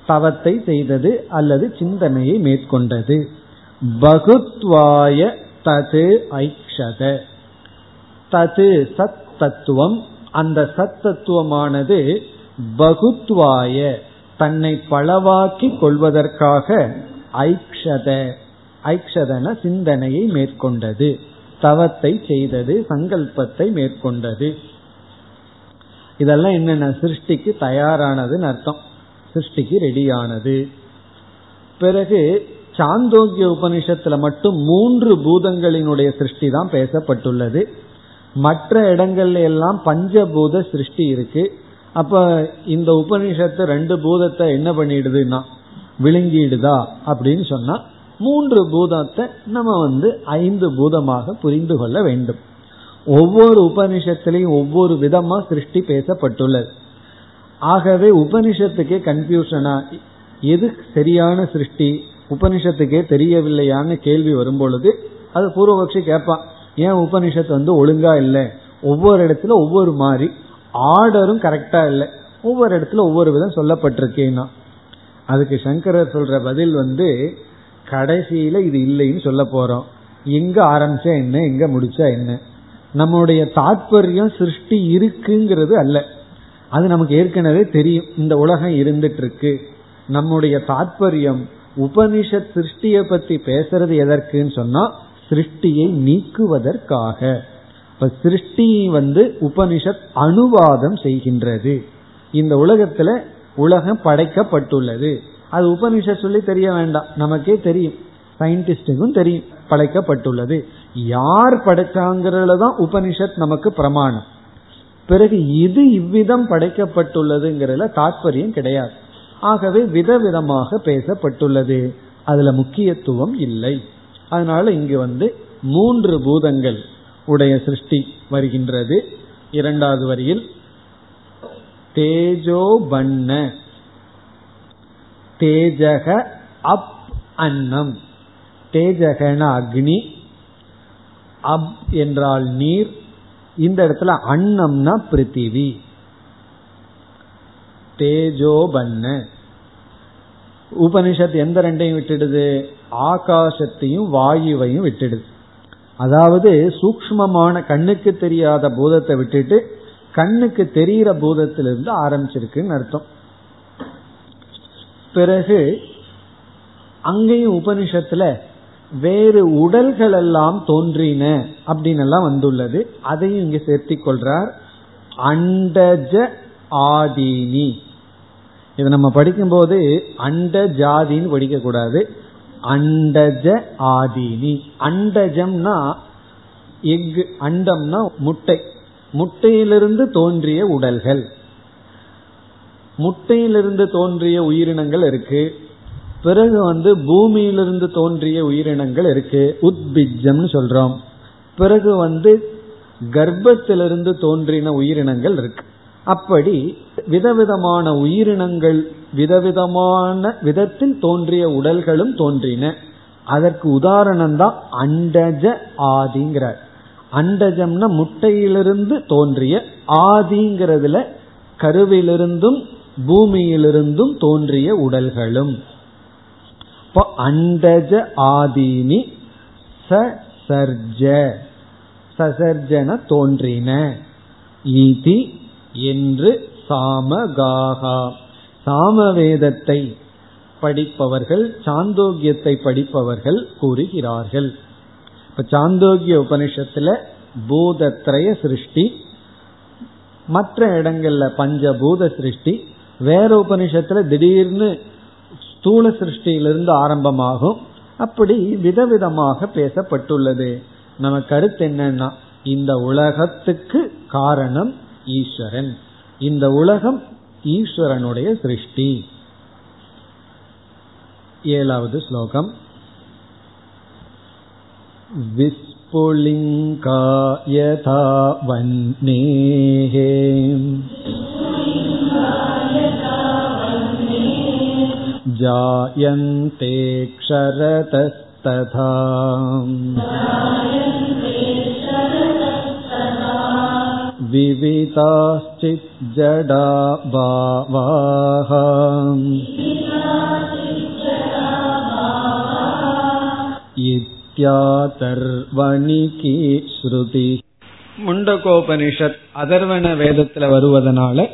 தவத்தை செய்தது அல்லது சிந்தனையை மேற்கொண்டது. பகுத்வாய தது ஐக்ஷத. தது சத் தத்துவம். அந்த சத் தத்துவமானது பகுத்வாய தன்னை பலவாக்கி கொள்வதற்காக ஐக்ஷத. ஐக்ஷதன சிந்தனையை மேற்கொண்டது. தவத்தை செய்தது சங்கல்பத்தை மேற்கொண்டது. இதெல்லாம் என்னென்ன? சிருஷ்டிக்கு தயாரானதுன்னு அர்த்தம். சிருஷ்டிக்கு ரெடியானது. பிறகு சாந்தோக்கிய உபனிஷத்துல மட்டும் மூன்று பூதங்களினுடைய சிருஷ்டி தான் பேசப்பட்டுள்ளது. மற்ற இடங்கள்ல எல்லாம் பஞ்சபூத சிருஷ்டி இருக்கு. அப்ப இந்த உபனிஷத்து ரெண்டு பூதத்தை என்ன பண்ணிடுதுன்னா விளங்கிடுதா அப்படின்னு சொன்னா மூன்று பூதத்தை நம்ம வந்து ஐந்து பூதமாக புரிந்து கொள்ள வேண்டும். ஒவ்வொரு உபனிஷத்திலையும் ஒவ்வொரு விதமா சிருஷ்டி பேசப்பட்டுள்ளது. ஆகவே உபனிஷத்துக்கே கன்ஃபியூஷனா எது சரியான சிருஷ்டி உபனிஷத்துக்கே தெரியவில்லையான்னு கேள்வி வரும் பொழுது அது பூர்வபக்ஷி கேட்பான் ஏன் உபனிஷத்து வந்து ஒழுங்கா இல்லை? ஒவ்வொரு இடத்துல ஒவ்வொரு மாதிரி ஆர்டரும் கரெக்டா இல்லை. ஒவ்வொரு இடத்துல ஒவ்வொரு விதம் சொல்லப்பட்டிருக்கேன்னா அதுக்கு சங்கரர் சொல்ற பதில் வந்து கடைசியில இது இல்லைன்னு சொல்ல போறோம். எங்க ஆரம்பிச்சா என்ன எங்க முடிச்சா என்ன? நம்முடைய தாற்பயம் சிருஷ்டி இருக்குங்கிறது அல்ல. அது நமக்கு ஏற்கனவே தெரியும். இந்த உலகம் இருந்துட்டு இருக்கு நம்முடைய தாற்பயம் உபனிஷத் சிருஷ்டியை பத்தி பேசுறது எதற்குன்னு சொன்னா சிருஷ்டியை நீக்குவதற்காக. இப்ப சிருஷ்டி வந்து உபனிஷத் அனுவாதம் செய்கின்றது. இந்த உலகத்துல உலகம் படைக்கப்பட்டுள்ளது. அது உபனிஷ சொல்லி தெரிய வேண்டாம். நமக்கே தெரியும். சயின்டிஸ்டுக்கும் தெரியும். படைக்கப்பட்டுள்ளது. யார் படைச்சாங்கிறதுல தான் உபனிஷத் நமக்கு பிரமாணம். பிறகு இது இவ்விதம் படைக்கப்பட்டுள்ளதுங்கிறதுல தாற்பயம் கிடையாது. ஆகவே விதவிதமாக பேசப்பட்டுள்ளது. அதுல முக்கியத்துவம் இல்லை. அதனால இங்கு வந்து மூன்று பூதங்கள் உடைய சிருஷ்டி வருகின்றது. இரண்டாவது வரியில் தேஜோ பண்ண தேஜக அப் அன்னம். தேஜகன அக்னி. அப் என்றால் நீர். இந்த இடத்துல அன்னம்னா பிருத்திவி. தேஜோ பண்ண உபனிஷத் எந்த ரெண்டையும் விட்டுடுது? ஆகாசத்தையும் வாயுவையும் விட்டுடுது. அதாவது சூக்மமான கண்ணுக்கு தெரியாத பூதத்தை விட்டுட்டு கண்ணுக்கு தெரிகிற பூதத்திலிருந்து ஆரம்பிச்சிருக்குன்னு அர்த்தம். பிறகு அங்கேயும் உபனிஷத்துல வேறு உடல்கள் எல்லாம் தோன்றின அப்படின்னு எல்லாம் வந்துள்ளது. அதையும் இங்க சேர்த்திக் கொள்றார் அண்டஜ ஆதீனி. இதை நம்ம படிக்கும்போது அண்ட ஜாதின்னு படிக்க கூடாது அண்டஜ ஆதீனி. அண்டஜம்னா எஃகு அண்டம்னா முட்டை. முட்டையிலிருந்து தோன்றிய உடல்கள். முட்டையிலிருந்து தோன்றிய உயிரினங்கள் இருக்கு. பிறகு வந்து பூமியிலிருந்து தோன்றிய உயிரினங்கள் இருக்கு. உத்பிஜம்னு சொல்றோம். பிறகு வந்து கர்ப்பத்திலிருந்து தோன்றின உயிரினங்கள் இருக்கு. அப்படி விதவிதமான உயிரினங்கள் விதவிதமான விதத்தில் தோன்றிய உடல்களும் தோன்றின. அதற்கு உதாரணம் தான் அண்டஜ ஆதிங்கிறார். அண்டஜம்னா முட்டையிலிருந்து தோன்றிய ஆதிங்கிறதுல கருவிலிருந்தும் பூமியிலிருந்தும் தோன்றிய உடல்களும். இப்போ அண்டஜ ஆதீனி சர்ஜ. சசர்ஜன தோன்றின. இதி என்று சாமகாகா சாமவேதத்தை படிப்பவர்கள் சாந்தோக்கியத்தை படிப்பவர்கள் கூறுகிறார்கள். இப்ப சாந்தோக்கிய உபனிஷத்துல பூதத்ரய சிருஷ்டி மற்ற இடங்கள்ல பஞ்சபூத சிருஷ்டி வேற உபனிஷத்துல திடீர்னு ஸ்தூல சிருஷ்டியிலிருந்து ஆரம்பமாகும். அப்படி விதவிதமாக பேசப்பட்டுள்ளது. நம்ம கருத்து என்னன்னா இந்த உலகத்துக்கு காரணம் ஈஸ்வரன். இந்த உலகம் ஈஸ்வரனுடைய சிருஷ்டி. ஏழாவது ஸ்லோகம். विस्फुलिङ्गा यथा वह्नेः जायन्ते क्षरतस्तथा विविताश्चिज्जडा भावाः इति இத்யாதர்வணிகி ஸ்ருதி. முண்டகோபனிஷத் அதர்வன வேதத்துல வருவதனால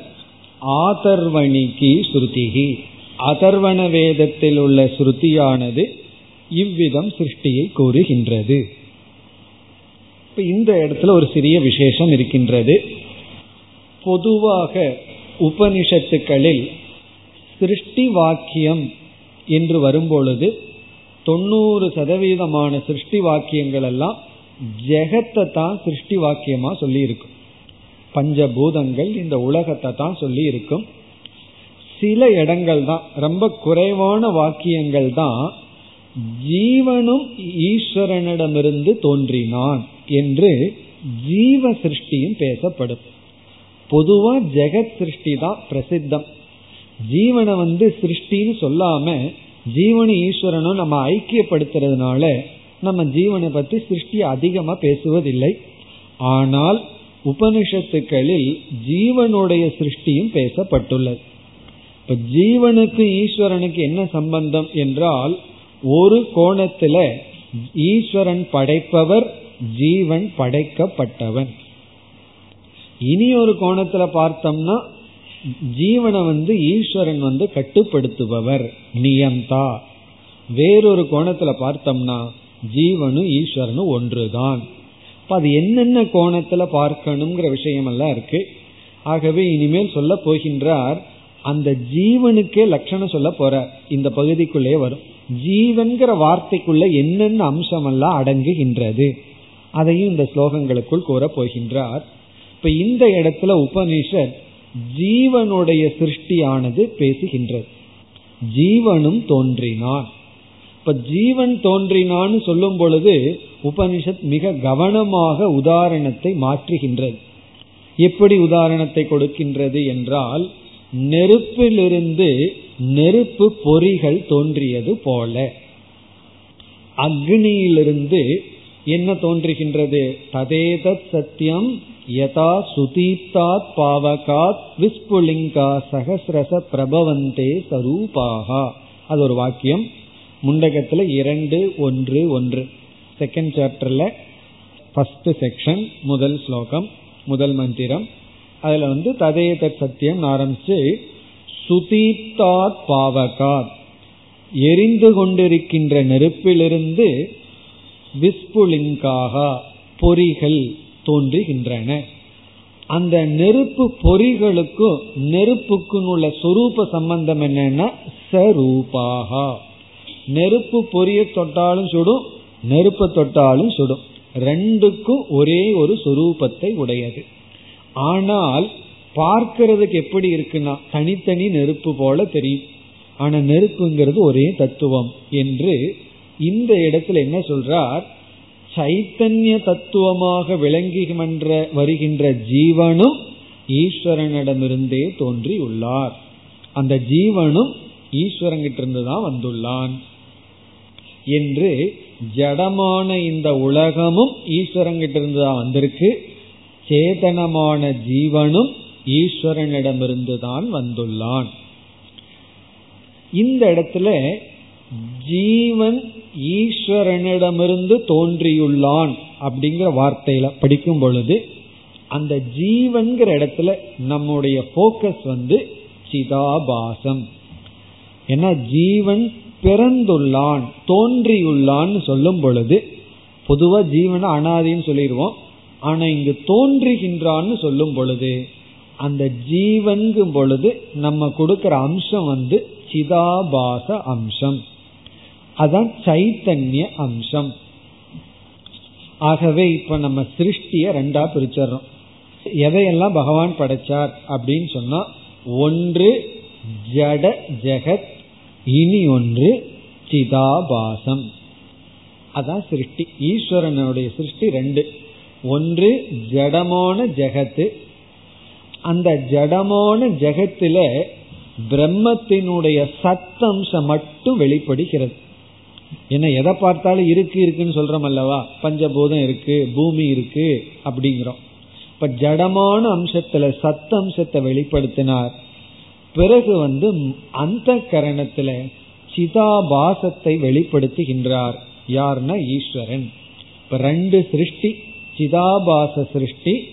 ஆதர்வணிகி ஸ்ருதிகி அதர்வன வேதத்தில் உள்ள ஸ்ருதியானது இவ்விதம் சிருஷ்டியை கூறுகின்றது. இந்த இடத்துல ஒரு சிறிய விசேஷம் இருக்கின்றது. பொதுவாக உபனிஷத்துக்களில் சிருஷ்டி வாக்கியம் என்று வரும்பொழுது தொண்ணூறு சதவீதமான சிருஷ்டி வாக்கியங்கள் எல்லாம் ஜெகத்தை தான் சிருஷ்டி வாக்கியமா சொல்லி இருக்கும் பஞ்சபூதங்கள் இந்த உலகத்தை தான் சொல்லி இருக்கும் சில இடங்கள் தான் ரொம்ப குறைவான வாக்கியங்கள் தான் ஜீவனும் ஈஸ்வரனிடமிருந்து தோன்றினான் என்று ஜீவ சிருஷ்டியும் பேசப்படும். பொதுவா ஜெகத் சிருஷ்டி தான் பிரசித்தம். ஜீவனை வந்து சிருஷ்டின்னு சொல்லாம ஜீவனு ஈஸ்வரனும் நம்ம ஐக்கியப்படுத்துறதுனால நம்ம ஜீவனை பற்றி சிருஷ்டி அதிகமா பேசுவதில்லை. ஆனால் உபனிஷத்துக்களில் ஜீவனுடைய சிருஷ்டியும் பேசப்பட்டுள்ளது. இப்ப ஜீவனுக்கு ஈஸ்வரனுக்கு என்ன சம்பந்தம் என்றால் ஒரு கோணத்துல ஈஸ்வரன் படைப்பவர் ஜீவன் படைக்கப்பட்டவன். இனி ஒரு கோணத்துல பார்த்தோம்னா ஜீவனை வந்து ஈஸ்வரன் வந்து கட்டுப்படுத்துபவர் நியந்தா. வேறொரு கோணத்துல பார்த்தோம்னா ஜீவனும் ஈஸ்வரனும் ஒன்றுதான். அது என்னென்ன கோணத்துல பார்க்கணுங்கிற விஷயம் எல்லாம் இருக்கு. ஆகவே இனிமேல் சொல்ல போகின்றார் அந்த ஜீவனுக்கே லட்சணம் சொல்ல போற இந்த பகுதிக்குள்ளே வரும். ஜீவன்கிற வார்த்தைக்குள்ள என்னென்ன அம்சம் எல்லாம் அடங்குகின்றது அதையும் இந்த ஸ்லோகங்களுக்குள் கூற போகின்றார். இப்ப இந்த இடத்துல உபனிஷத் ஜீவனுடைய சிருஷ்டியானது பேசுகின்றது. ஜீவனும் தோன்றினான். இப்ப ஜீவன் தோன்றினான்னு சொல்லும் பொழுது உபனிஷத் மிக கவனமாக உதாரணத்தை மாற்றுகின்றது. எப்படி உதாரணத்தை கொடுக்கின்றது என்றால் நெருப்பிலிருந்து நெருப்பு பொறிகள் தோன்றியது போல. அக்னியிலிருந்து என்ன தோன்றுகின்றது? ததேதத் சத்தியம் யதா சுதீப்தாத் பாவகாத் விஸ்புலிங்கா சகசிரச பிரபவந்தே சரூபாகா அது ஒரு வாக்கியம். முண்டகத்துல இரண்டு ஒன்று ஒன்று. செகண்ட் சாப்டர்ல ஃபர்ஸ்ட் செக்ஷன் முதல் ஸ்லோகம் முதல் மந்திரம். அதுல வந்து ததேத சத்தியம் ஆரம்பிச்சு சுதீப்தாத் பாவகாத். எரிந்து கொண்டிருக்கின்ற நெருப்பிலிருந்து விஸ்புலிங்காக பொறிகள் தோன்றுகின்றன. அந்த நெருப்பு பொறிகளுக்கும் நெருப்புக்கும் உள்ள சொரூப சம்பந்தம் என்னன்னா சரூபாகா. நெருப்பு பொரிய தொட்டாலும் சுடும் நெருப்பை தொட்டாலும் சுடும். ரெண்டுக்கும் ஒரே ஒரு சொரூபத்தை உடையது. ஆனால் பார்க்கிறதுக்கு எப்படி இருக்குன்னா தனித்தனி நெருப்பு போல தெரியும். ஆனா நெருப்புங்கிறது ஒரே தத்துவம் என்று இந்த இடத்துல என்ன சொல்றார்? சைத்தன்ய தத்துவமாக விளங்குகின்ற வருகின்ற ஜீவனும் ஈஸ்வரனிடமிருந்தே தோன்றி உள்ளார் அந்த ஜீவனும் ஈஸ்வரங்கிட்ட இருந்து தான் வந்துள்ளான். என்று ஜடமான இந்த உலகமும் ஈஸ்வரங்கிட்ட இருந்து தான் வந்திருக்கு. சேதனமான ஜீவனும் ஈஸ்வரனிடமிருந்து தான் வந்துள்ளான். இந்த இடத்துல ஜீவன் ஈஸ்வரனிடமிருந்து தோன்றியுள்ளான் அப்படிங்கிற வார்த்தையில படிக்கும் பொழுது அந்த ஜீவன்கிற இடத்துல நம்முடைய போக்கஸ் வந்து சிதாபாசம். ஏன்னா ஜீவன் பிறந்துள்ளான் தோன்றியுள்ளான்னு சொல்லும் பொழுது பொதுவா ஜீவனை அனாதின்னு சொல்லிடுவோம். ஆனா இங்கு தோன்றுகின்றான்னு சொல்லும் பொழுது அந்த ஜீவன்கும் பொழுது நம்ம கொடுக்கிற அம்சம் வந்து சிதாபாச அம்சம். அதான் சைத்தன்ய அம்சம். ஆகவே இப்ப நம்ம சிருஷ்டிய ரெண்டா பிரிச்சர்றோம். எதையெல்லாம் பகவான் படைச்சார் அப்படின்னு சொன்னா ஒன்று ஜட ஜெகத் இனி ஒன்று சிதாபாசம். அதான் சிருஷ்டி. ஈஸ்வரனுடைய சிருஷ்டி ரெண்டு. ஒன்று ஜடமான ஜெகத்து. அந்த ஜடமான ஜெகத்துல பிரம்மத்தினுடைய சத்தம்சம் மட்டும் வெளிப்படுகிறது. என்ன எதை பார்த்தாலும் இருக்கு இருக்குன்னு சொல்றோம் அல்லவா? பஞ்சபூதம் இருக்கு பூமி இருக்கு அப்படிங்கிறோம். இப்ப ஜடமான அம்சத்துல சத்த அம்சத்தை வெளிப்படுத்தினார். பிறகு வந்து அந்த கரணத்துல சிதாபாசத்தை வெளிப்படுத்துகின்றார். யார்னா ஈஸ்வரன். இப்ப ரெண்டு சிருஷ்டி சிதாபாச சிருஷ்டி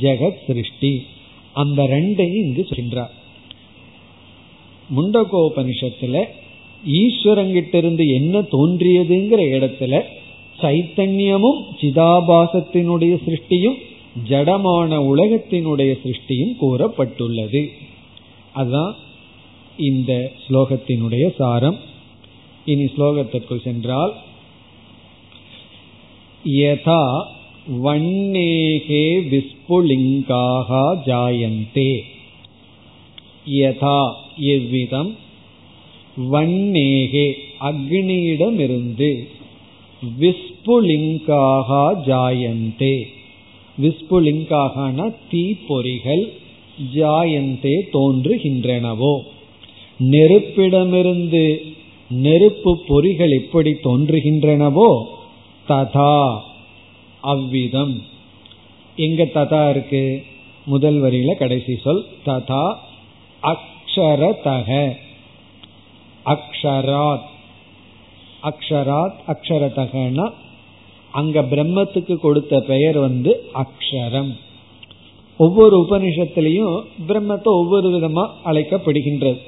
ஜெகத் சிருஷ்டி. அந்த ரெண்டையும் இங்கு சொல்கின்றார். முண்டகோபனிஷத்துல ஈஸ்வரங்கிட்ட இருந்து என்ன தோன்றியதுங்கிற இடத்துல சைத்தன்யமும் சிதாபாசத்தினுடைய சிருஷ்டியும் ஜடமான உலகத்தினுடைய சிருஷ்டியும் கூறப்பட்டுள்ளது. அதுதான் இந்த ஸ்லோகத்தினுடைய சாரம். இனி ஸ்லோகத்திற்குள் சென்றால் யதா வன்னேகே விஸ்புலிங்காக ஜாயந்தே. யதா எவ்விதம்? வன்னேகே அக்னியிடமிருந்து. விஸ்புலிங்காக ஜாயந்தே. விஸ்புலிங்காகன தீப்பொறிகள் ஜாயந்தே தோன்றுகின்றனவோ. நெருப்பிடமிருந்து நெருப்பு பொறிகள் எப்படி தோன்றுகின்றனவோ? ததா. அவ்விதம். எங்க ததா இருக்கு? முதல் வரியில கடைசி சொல் ததா. அக்ஷரதக. அக்ஷராத். அக்ஷராத் அக்ஷரதகனா அங்க பிரம்மத்துக்கு கொடுத்த பெயர் வந்து அக்ஷரம். ஒவ்வொரு உபனிஷத்திலையும் பிரம்மத்தை ஒவ்வொரு விதமா அழைக்கப்படுகின்றது.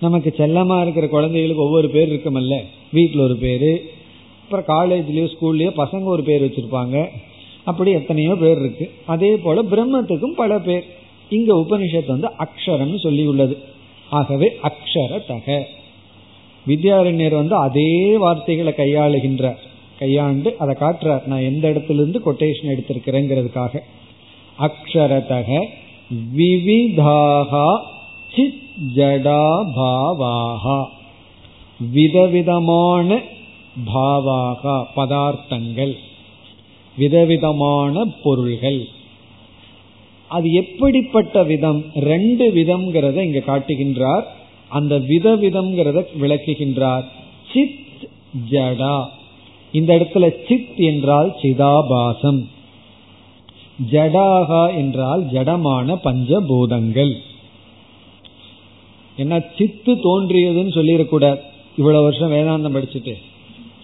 நமக்கு செல்லமா இருக்கிற குழந்தைகளுக்கு ஒவ்வொரு பேர் இருக்குமல்ல? வீட்டில் ஒரு பேரு அப்புறம் காலேஜ்லயோ ஸ்கூல்லயோ பசங்க ஒரு பேர் வச்சிருப்பாங்க. அப்படி எத்தனையோ பேர் இருக்கு. அதே போல பிரம்மத்துக்கும் பல பேர். இங்க உபனிஷத்து வந்து அக்ஷரம்னு சொல்லி உள்ளது ஆகவே அக்ஷரதக. வித்யாரண்யர் வந்து அதே வார்த்தைகளை கையாளுகின்றார் கையாண்டு அதை காட்டுறார். நான் எந்த இடத்துல இருந்து கொட்டேஷன் எடுத்திருக்கிறேங்கிறதுக்காக. அக்ஷரதக விவிதாகா சித் ஜடாபாவாகா விதவிதமான பாவாகா பதார்த்தங்கள். விதவிதமான பொருள்கள். அது எப்படிப்பட்ட விதம்? ரெண்டு விதம்ங்கிறத இங்க காட்டுகின்றார். அந்த விதவிதம்ங்கிறத விளக்குகின்றார். சித் ஜடா. இந்த இடத்துல சித் என்றால் சிதாபாசம். ஜடாகா என்றால் ஜடமான பஞ்சபூதங்கள். என்ன சித்து தோன்றியதுன்னு சொல்லிடக்கூடாது. இவ்வளவு வருஷம் வேதாந்தம் படிச்சுட்டு.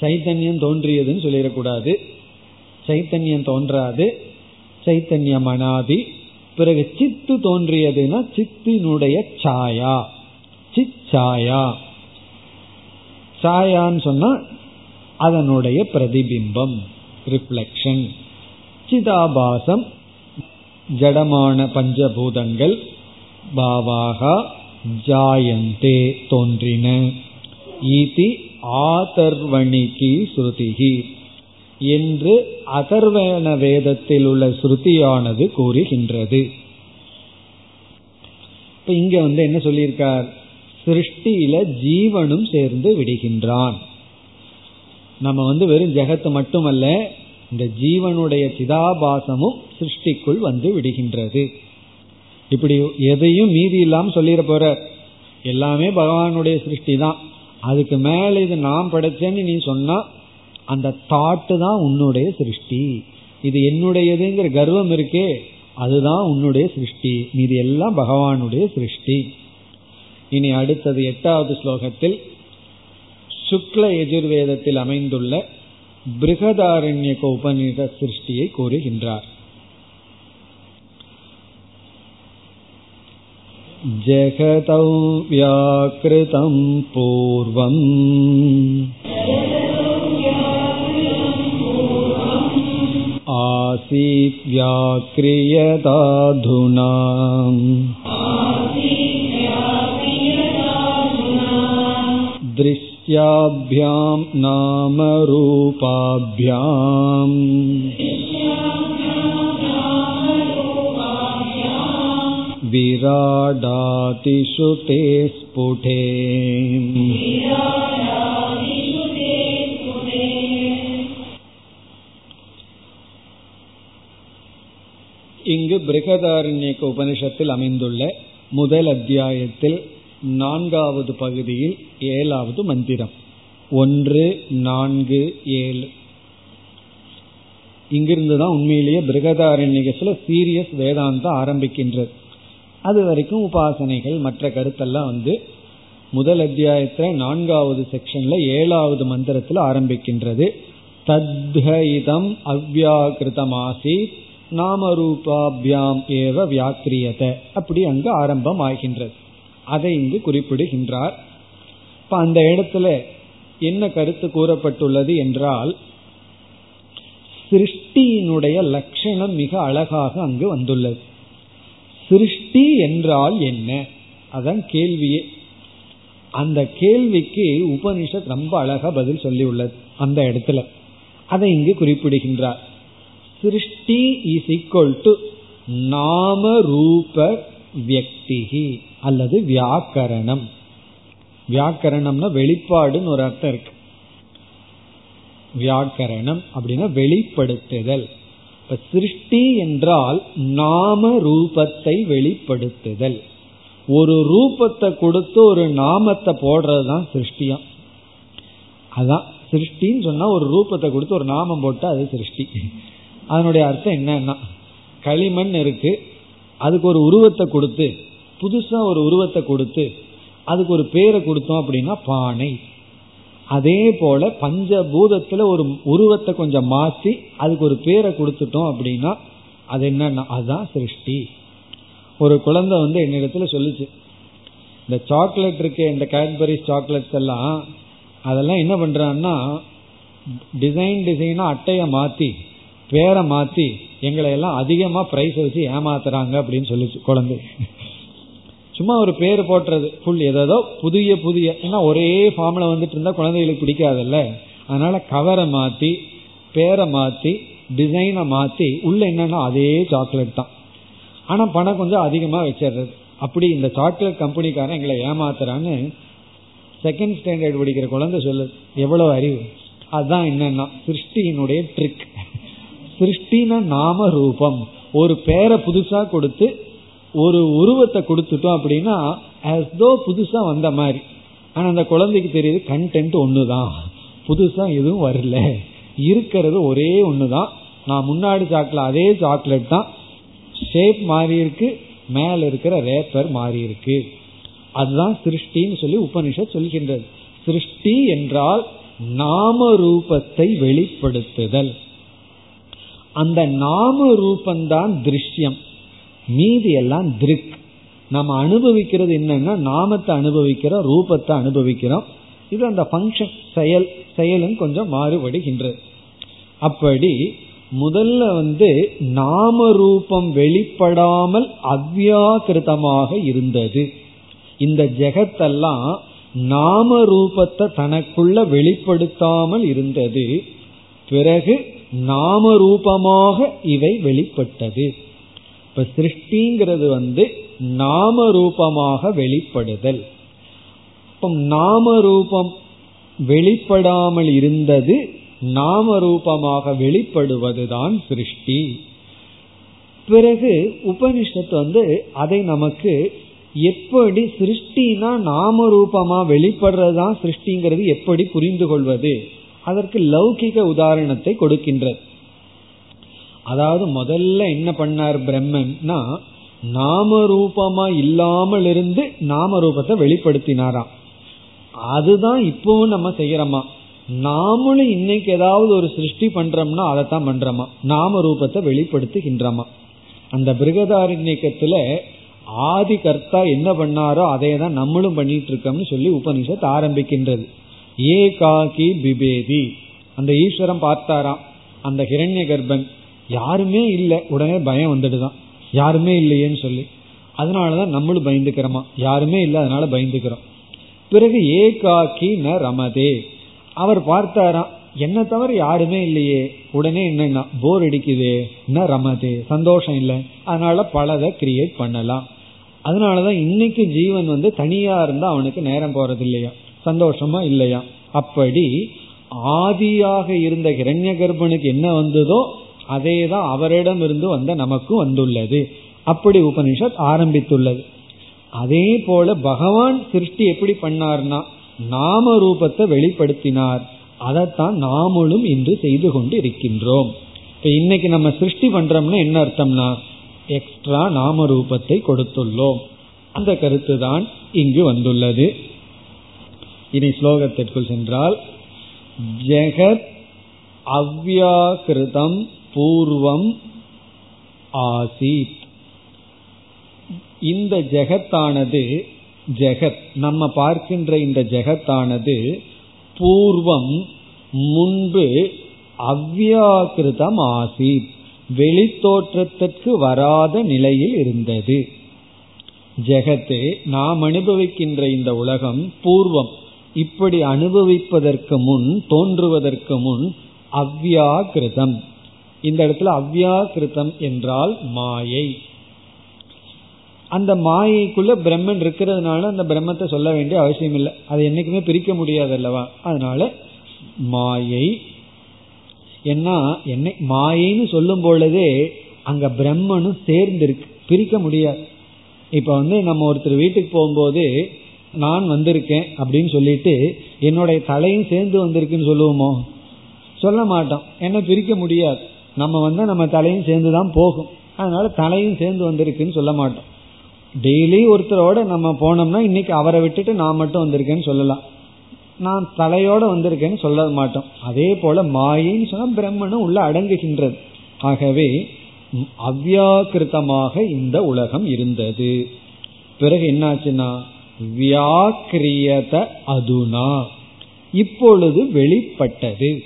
சைத்தன்யம் தோன்றியதுன்னு சொல்லிடக்கூடாது. சைத்தன்யம் தோன்றாது. சைத்தன்யம் அனாதி பிறகு சித்து தோன்றியதுன்னா சித்தினுடைய சாயா. சிச்சாயா. சாயான்னு சொன்னா அதனுடைய பிரதிபிம்பம் ரிஃப்ளெக்ஷன் சிதாபாசம் ஜடமான பஞ்சபூதங்கள் பாவாகா ஜாயந்தே தோன்றின. ஈதி ஆதர்வணிகி ஸ்ருதிகி என்று அதர்வேன வேதத்தில் உள்ள ஸ்ருதியானது கூறுகின்றது. இப்ப இங்க வந்து என்ன சொல்லியிருக்கார்? சிருஷ்டியில ஜீவனும் சேர்ந்து விடுகின்றான். நம்ம வந்து வெறும் ஜெகத்து மட்டுமல்ல இந்த ஜீவனுடைய சிதாபாசமும் சிருஷ்டிக்குள் வந்து விடுகின்றது. இப்படி எதையும் மீதி இல்லாம சொல்லிட போற எல்லாமே பகவானுடைய சிருஷ்டி தான் அதுக்கு மேல இது நான் படைச்சேன்னு நீ சொன்னா அந்த தாட்டு தான் உன்னுடைய சிருஷ்டி இது என்னுடையதுங்கிற கர்வம் இருக்கே அதுதான் உன்னுடைய சிருஷ்டி மீது எல்லாம் பகவானுடைய சிருஷ்டி இனி அடுத்தது எட்டாவது ஸ்லோகத்தில் சுக்ல எஜுர்வேதத்தில் அமைந்துள்ள பிருகதாரண்யக உபநிட சிருஷ்டியை கூறுகின்றார் जगतौ व्याकृतं पूर्वम् आसीत् व्याक्रियताधुना दृश्याभ्यां नामरूपाभ्याम् विराडातिषु ते स्फुटे இங்கு பிருகதாரண்யக்க உபனிஷத்தில் அமைந்துள்ள முதல் அத்தியாயத்தில் நான்காவது பகுதியில் ஏழாவது மந்திரம். ஒன்று நான்கு ஏழு. இங்கிருந்து தான் உண்மையிலேயே பிருகதாரண்யத்துல சீரியஸ் வேதாந்தம் ஆரம்பிக்கின்றது. அது வரைக்கும் உபாசனைகள் மற்ற கருத்தெல்லாம் வந்து முதல் அத்தியாயத்தில் நான்காவது செக்ஷன்ல ஏழாவது மந்திரத்தில் ஆரம்பிக்கின்றது. தத்ஹிதம் அவ்யாகிருதமாசி நாமரூபாபியாம் ஏவ வியாக்கிரியத அப்படி அங்கு ஆரம்பம் ஆகின்றது அதை இங்கு குறிப்பிடுகின்றார். இப்ப அந்த இடத்துல என்ன கருத்து கூறப்பட்டுள்ளது என்றால் சிருஷ்டியினுடைய லட்சணம் மிக அழகாக அங்கு வந்துள்ளது. சிருஷ்டி என்றால் என்ன? அதான் கேள்வியே. அந்த கேள்விக்கு உபனிஷத் ரொம்ப அழகா பதில் சொல்லி உள்ளது அந்த இடத்துல. அதை இங்கு குறிப்பிடுகின்றார். சிருஷ்டி இஸ் ஈக்குவல் டு நாம ரூப வியக்திகி அல்லது வியாக்கரணம். வியாக்கரணம்னா வெளிப்பாடுன்னு ஒரு அர்த்தம் இருக்கு. வியாக்கரணம் அப்படின்னா வெளிப்படுத்துதல். இப்ப சிருஷ்டி என்றால் நாம ரூபத்தை வெளிப்படுத்துதல். ஒரு ரூபத்தை கொடுத்து ஒரு நாமத்தை போடுறதுதான் சிருஷ்டியம் அதான் சிருஷ்டின்னு சொன்னா ஒரு ரூபத்தை கொடுத்து ஒரு நாமம் போட்டா அது சிருஷ்டி. அதனுடைய அர்த்தம் என்னன்னா களிமண் இருக்கு அதுக்கு ஒரு உருவத்தை கொடுத்து புதுசா ஒரு உருவத்தை கொடுத்து அதுக்கு ஒரு பேரை கொடுத்தோம் அப்படின்னா பானை. அதே போல பஞ்சபூதத்துல ஒரு உருவத்தை கொஞ்சம் மாற்றி அதுக்கு ஒரு பேரை கொடுத்துட்டோம் அப்படின்னா அது என்னன்னா அதுதான் சிருஷ்டி. ஒரு குழந்தை வந்து என்னிடத்துல சொல்லுச்சு இந்த சாக்லேட் இருக்கு இந்த கேட்பரிஸ் சாக்லேட்ஸ் எல்லாம் அதெல்லாம் என்ன பண்றான்னா டிசைன் டிசைனா அட்டையை மாத்தி பேரை மாத்தி எங்களை எல்லாம் அதிகமா பிரைஸ் வச்சு ஏமாத்துறாங்க அப்படின்னு சொல்லிச்சு குழந்தை. சும்மா ஒரு பேர் போட்டுறது. ஃபுல் ஏதோ புதிய புதிய. ஏன்னா ஒரே ஃபார்ம்ல வந்துட்டு இருந்தா குழந்தைகளுக்கு பிடிக்காதுல்ல. அதனால கவரை மாத்தி பேரை மாத்தி டிசைனை மாத்தி உள்ள என்னன்னா அதே சாக்லேட் தான். ஆனா பணம் கொஞ்சம் அதிகமா வச்சிடுறது. அப்படி இந்த சாக்லேட் கம்பெனிக்காரன் எங்களை ஏமாத்துறான்னு செகண்ட் ஸ்டாண்டர்ட் படிக்கிற குழந்தை சொல்லுது. எவ்வளவு அறிவு? அதுதான் என்னன்னா சிருஷ்டியினுடைய ட்ரிக் சிருஷ்டினா நாம ரூபம் ஒரு பேரை புதுசா கொடுத்து ஒரு உருவத்தை கொடுத்துட்டோம் அப்படின்னா தோ புதுசா வந்த மாதிரி. ஆனா அந்த குழந்தைக்கு தெரியுது கண்டென்ட் ஒண்ணுதான். புதுசா எதுவும் வரல. இருக்கிறது ஒரே ஒண்ணுதான். நான் முன்னாடி சாக்லேட் அதே சாக்லேட் தான். ஷேப் மாறி இருக்கு மேல இருக்கிற ரேப்பர் மாறி இருக்கு. அதுதான் சிருஷ்டின்னு சொல்லி உபனிஷத் சொல்கின்றது. சிருஷ்டி என்றால் நாம ரூபத்தை வெளிப்படுத்துதல். அந்த நாம ரூபந்தான் திருஷ்யம். மீதி எல்லாம் திருக். நம்ம அனுபவிக்கிறது என்னன்னா நாமத்தை அனுபவிக்கிறோம் ரூபத்தை அனுபவிக்கிறோம். இது அந்த ஃபங்க்ஷன் செயல் செயலும் கொஞ்சம் மாறுபடுகின்றது. அப்படி முதல்ல வந்து நாம ரூபம் வெளிப்படாமல் அவ்யாக்கிருதமாக இருந்தது. இந்த ஜெகத்தெல்லாம் நாம ரூபத்தை தனக்குள்ள வெளிப்படுத்தாமல் இருந்தது. பிறகு நாம ரூபமாக இவை வெளிப்பட்டது. இப்ப சிருஷ்டிங்கிறது வந்து நாம ரூபமாக வெளிப்படுதல். நாம ரூபம் வெளிப்படாமல் இருந்தது நாம ரூபமாக வெளிப்படுவதுதான் சிருஷ்டி. பிறகு உபனிஷத்து வந்து அதை நமக்கு எப்படி சிருஷ்டினா நாம ரூபமா வெளிப்படுறதுதான் சிருஷ்டிங்கிறது எப்படி புரிந்து கொள்வது? அதற்கு லௌகிக உதாரணத்தை கொடுக்கின்றது அதாவது முதல்ல என்ன பண்ணார் பிரம்மன்னா நாம ரூபமா இல்லாமல் இருந்து நாம ரூபத்தை வெளிப்படுத்தினாராம். அதுதான் இப்பவும் நம்ம செய்யறோமா? நாமளும் இன்னைக்கு ஏதாவது ஒரு சிருஷ்டி பண்றோம்னா அதைத்தான் பண்றோமா? நாம ரூபத்தை வெளிப்படுத்துகின்றோமா? அந்த பிருகதாரண்யக்கத்துல ஆதி கர்த்தா என்ன பண்ணாரோ அதே தான் நம்மளும் பண்ணிட்டு இருக்கோம்னு சொல்லி உபனிஷத் ஆரம்பிக்கின்றது. ஏ பிபேதி. அந்த ஈஸ்வரம் பார்த்தாராம். அந்த ஹிரண்ய கர்ப்பன் யாருமே இல்லை. உடனே பயம் வந்துடுதான். யாருமே இல்லையேன்னு சொல்லி. அதனாலதான் நம்மளும் பயந்துக்கிறோமா? யாருமே இல்லை அதனால பயந்துக்கிறோம். பிறகு ஏ ந ரமதே. அவர் பார்த்தாராம். என்ன தவிர யாருமே இல்லையே. உடனே என்னன்னா போர் அடிக்குதே என்ன ரமதே சந்தோஷம் இல்லை. அதனால பலதை கிரியேட் பண்ணலாம். அதனாலதான் இன்னைக்கு ஜீவன் வந்து தனியா இருந்தா அவனுக்கு நேரம் போறது இல்லையா சந்தோஷமா இல்லையா? அப்படி ஆதியாக இருந்த கிரண்ய கர்ப்பனுக்கு என்ன வந்ததோ அதே தான் அவரிடம் இருந்து வந்த நமக்கும் வந்துள்ளது. அப்படி உபனிஷத் ஆரம்பித்துள்ளது. அதே போல பகவான் சிருஷ்டி எப்படி பண்ணார்னா நாம ரூபத்தை வெளிப்படுத்தினார். அதைத்தான் நாமளும் இன்று செய்து கொண்டு இருக்கின்றோம் இப்ப இன்னைக்கு நம்ம சிருஷ்டி பண்றோம்னா என்ன அர்த்தம்னா எக்ஸ்ட்ரா நாம ரூபத்தை கொடுத்துள்ளோம். அந்த கருத்து தான் இங்கு வந்துள்ளது. இனி ஸ்லோகத்திற்குள் சென்றால் ஜெகத் அவ்யாகிருதம் பூர்வம் ஆசீத். இந்த ஜெகத்தானது ஜெகத் நம்ம பார்க்கின்ற இந்த ஜெகத்தானது பூர்வம் முன்பு அவ்யாகிருதம் ஆசீத் வெளித்தோற்றத்திற்கு வராத நிலையில் இருந்தது. ஜெகத்து நாம் அனுபவிக்கின்ற இந்த உலகம் பூர்வம். இப்படி அனுபவிப்பதற்கு முன் தோன்றுவதற்கு முன் அவ்யாகிருதம். இந்த இடத்துல அவ்யாகிருதம் என்றால் மாயை. அந்த மாயைக்குள்ள பிரம்மன் இருக்கிறதுனால அந்த பிரம்மத்தை சொல்ல வேண்டிய அவசியம் இல்லை. அதை என்னைக்குமே பிரிக்க முடியாது அல்லவா? அதனால மாயை. என்ன என்னை மாயைன்னு சொல்லும் பொழுதே அங்க பிரம்மனும் சேர்ந்து இருக்கு பிரிக்க முடியாது. இப்ப வந்து நம்ம ஒருத்தர் வீட்டுக்கு போகும்போது நான் வந்திருக்கேன் அப்படின்னு சொல்லிட்டு என்னுடைய தலையும் சேர்ந்து வந்திருக்குன்னு சொல்லுவோமோ? சொல்ல மாட்டோம். என்ன பிரிக்க முடியாது. நம்ம வந்து நம்ம தலையும் சேர்ந்து தான் போகும். அதனால தலையும் சேர்ந்து வந்திருக்குன்னு சொல்ல மாட்டோம். டெய்லி ஒருத்தரோட நம்ம போனோம்னா இன்னைக்கு அவரை விட்டுட்டு நான் மட்டும் வந்திருக்கேன்னு சொல்லலாம். நான் தலையோட வந்திருக்கேன்னு சொல்ல மாட்டோம். அதே போல மாயின்னு சொன்னா பிரம்மனும் உள்ள அடங்குகின்றது. ஆகவே அவ்யாக்கிருத்தமாக இந்த உலகம் இருந்தது. பிறகு என்னாச்சுன்னா வியாக்கிரியத அதுனா. இப்பொழுது வெளிப்பட்டது.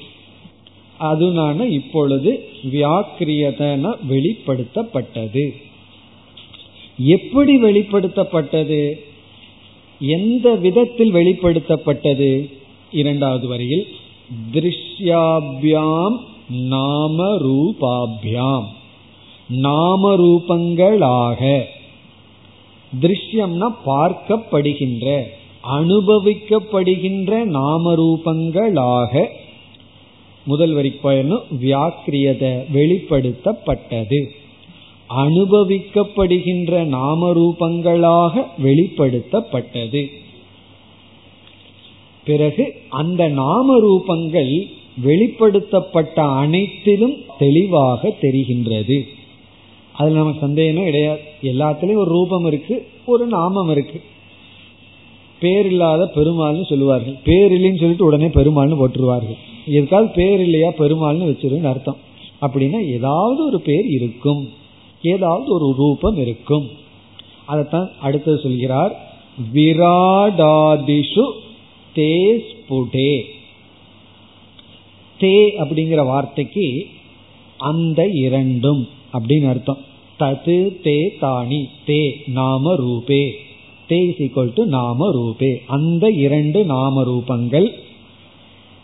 அதுனான இப்பொழுது வியாக்கிரியதன வெளிப்படுத்தப்பட்டது. எப்படி வெளிப்படுத்தப்பட்டது? எந்த விதத்தில் வெளிப்படுத்தப்பட்டது? இரண்டாவது வரியில் திருஷ்யாபியாம் நாம ரூபாபியாம் நாம ரூபங்களாக திருஷ்யம்னா பார்க்கப்படுகின்ற அனுபவிக்கப்படுகின்ற நாம ரூபங்களாக முதல் வரி பயனும் வியாக்கிரியத வெளிப்படுத்தப்பட்டது. அனுபவிக்கப்படுகின்ற நாம ரூபங்களாக வெளிப்படுத்தப்பட்டது. பிறகு அந்த நாம ரூபங்கள் வெளிப்படுத்தப்பட்ட அனைத்திலும் தெளிவாக தெரிகின்றது. அதுல நமக்கு சந்தேகமே கிடையாது. எல்லாத்துலயும் ஒரு ரூபம் இருக்கு ஒரு நாமம் இருக்கு. பேர் இல்லாத பெருமாள்னு சொல்லுவார்கள். பேர் இல்லைன்னு சொல்லிட்டு உடனே பெருமாள்னு போட்டுருவார்கள். எதுக்காவது பேர் இல்லையா பெருமாள்னு வச்சிருன்னு அர்த்தம். அப்படின்னா ஏதாவது ஒரு பேர் இருக்கும். ஏதாவது ஒரு ரூபம் இருக்கும். அதைத்தான் அடுத்தது சொல்கிறார் விராடாதிஷு தேஸ்புடே தே அப்படிங்கிற வார்த்தைக்கு அந்த இரண்டும் அப்படின்னு அர்த்தம். தது தே தானி தே நாம ரூபே. தே டு நாம ரூபே. அந்த இரண்டு நாம ரூபங்கள்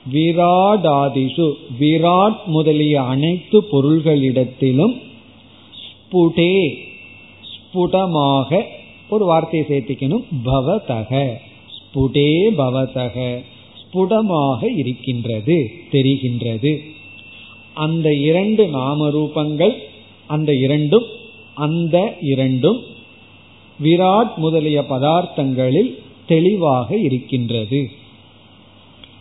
விராடாதிஷு விராட் முதலிய அனைத்து பொருள்களிடத்திலும் ஸ்புடே ஸ்புடமாக ஒரு வார்த்தையை சேர்த்திக்கணும். பவதக ஸ்புடே பவதக ஸ்புடமாக இருக்கின்றது தெரிகின்றது. அந்த இரண்டு நாம ரூபங்கள் அந்த இரண்டும் அந்த இரண்டும் விராட் முதலிய பதார்த்தங்களில் தெளிவாக இருக்கின்றது.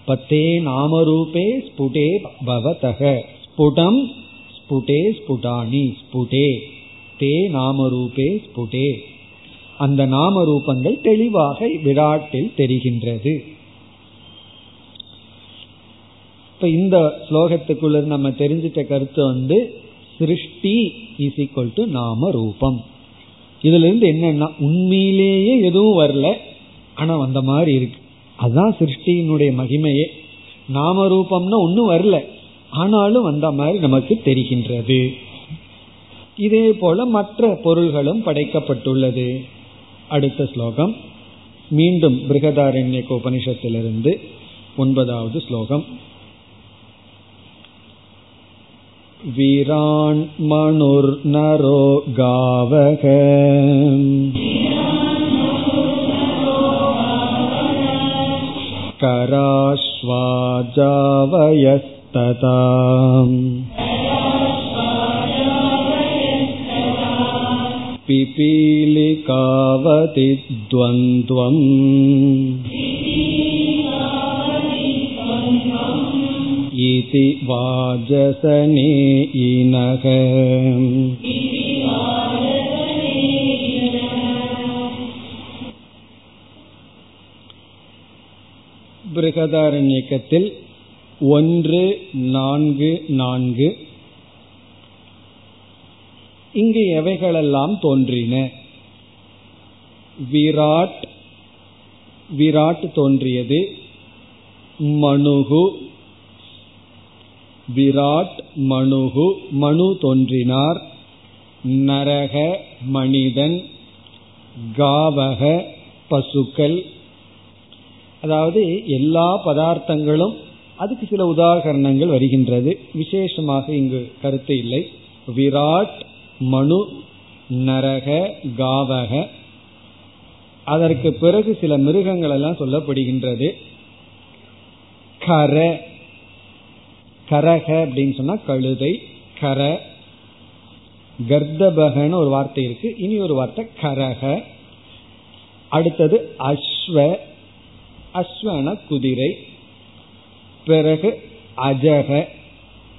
பத்தே நாமரூபே ஸ்புடே பவதக. ஸ்புடம் ஸ்புடே ஸ்புடானி ஸ்புடே. தே நாமரூபே ஸ்புடே. அந்த நாம ரூபங்கள் தெளிவாக விராட்டில் தெரிகின்றது. இப்ப இந்த ஸ்லோகத்துக்குள்ள நம்ம தெரிஞ்சிட்ட கருத்து வந்து சிருஷ்டி இஸ் ஈக்வல் டு நாம ரூபம் இதுல இருந்து என்னன்னா உண்மையிலேயே எதுவும் வரல ஆனா வந்த மாதிரி இருக்கு. அதுதான் சிருஷ்டியினுடைய மகிமையே. நாம ரூபம்னா ஒன்னும் வரல ஆனாலும் வந்த மாதிரி நமக்கு தெரிகின்றது. இதே போல மற்ற பொருள்களும் படைக்கப்பட்டுள்ளது. அடுத்த ஸ்லோகம். மீண்டும் பிருகதாரண்ய உபனிஷத்திலிருந்து ஒன்பதாவது ஸ்லோகம். वीरान्मनुर्नरो गावः कराश्वाजावयस्तता पिपीलयश्चेदम्
पिपीलिकावति द्वन्द्वम् इति वाजसनेयिनः பிருகதாரண்யக்கத்தில் ஒன்று நான்கு நான்கு இங்கு எவைகளெல்லாம் தோன்றின விராட் விராட் தோன்றியது மனுகு விராட் மனுகு மனு தோன்றினார். நரக மனிதன் காவக பசுக்கள். அதாவது எல்லா பதார்த்தங்களும் அதுக்கு சில உதாகரணங்கள் வருகின்றது. விசேஷமாக இங்கு கருத்து இல்லை. விராட் மனு நரக காவக. அதற்கு பிறகு சில மிருகங்கள் எல்லாம் சொல்லப்படுகின்றது. கர கரக அப்படின்னு சொன்னா கழுதை கர கர்தபகன்னு ஒரு வார்த்தை இருக்கு. இனி ஒரு வார்த்தை கரக. அடுத்தது அஸ்வ. அஸ்வன குதிரை. பிறகு அஜக.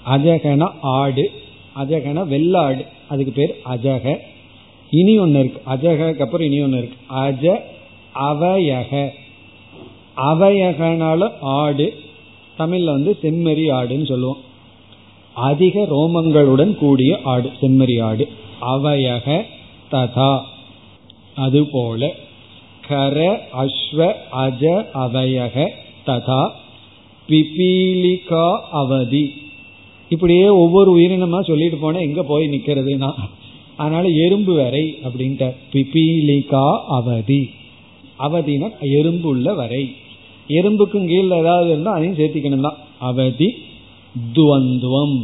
அஜகன ஆடு. அஜகன வெள்ளாடு. அதுக்கு பேர் அஜக. இனி ஒன்று இருக்கு. அஜகக்கு அப்புறம் இனி ஒன்று இருக்கு. அஜ அவயக. அவயகனால ஆடு. தமிழ்ல வந்து செம்மறி ஆடுன்னு சொல்லுவோம். அதிக ரோமங்களுடன் கூடிய ஆடு செம்மறி ஆடு. அவயக ததா. அதுபோல கர அஸ்வ அஜ அவயக ததா. பிபீலிகா அவதி. இப்படியே ஒவ்வொரு உயிரினமா சொல்லிட்டு போனா எங்க போய் நிக்கிறதுனா அதனால எறும்பு வரை அப்படின்ட்டு பிபீலிகா அவதி. அவதினா எறும்பு உள்ள வரை. எறும்புக்கும் கீழே ஏதாவது இருந்தால் அதையும் சேர்த்திக்கணும் தான் அவதி துவந்துவம்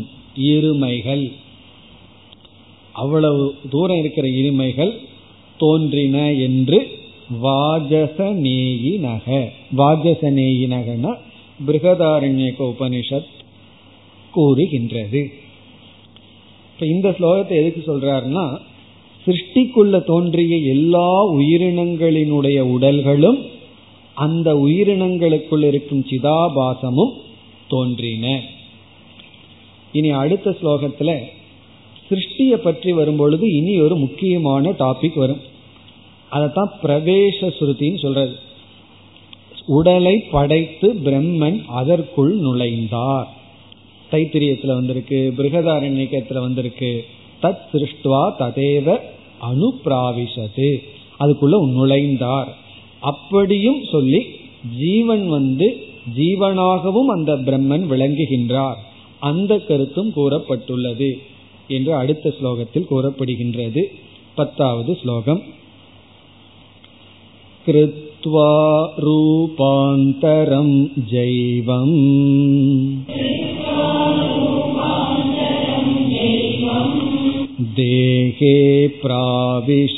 இருமைகள். அவ்வளவு தூரம் இருக்கிற இருமைகள் தோன்றின என்று வாஜசநேயினக வாஜசநேயினகனா பிருகதாரண்யக உபனிஷத் கூறுகின்றது. இப்போ இந்த ஸ்லோகத்தை எதுக்கு சொல்றாருன்னா சிருஷ்டிக்குள்ள தோன்றிய எல்லா உயிரினங்களினுடைய உடல்களும் அந்த உயிரினங்களுக்குள் இருக்கும் சிதாபாசமும் தோன்றின. இனி அடுத்த ஸ்லோகத்துல சிருஷ்டியை பற்றி வரும்பொழுது இனி ஒரு முக்கியமான டாபிக் வரும். அதைத்தான் பிரவேச ஸ்ருதின்னு சொல்றது. உடலை படைத்து பிரம்மன் அதற்குள் நுழைந்தார். தைத்திரியத்துல வந்திருக்கு பிருகதாரண்யத்துல வந்திருக்கு. தத் சிருஷ்டுவா ததேவ அனுப்பிராவிசது அதுக்குள்ள நுழைந்தார். அப்படியும் சொல்லி ஜீவன் வந்து ஜீவனாகவும் அந்த பிரம்மன் விளங்குகின்றார் அந்த கருத்தும் கூறப்பட்டுள்ளது என்று அடுத்த ஸ்லோகத்தில் கூறப்படுகின்றது பத்தாவது ஸ்லோகம் कृत्वा रूपान्तरं जैवम् देहे प्राविशदीश्वरः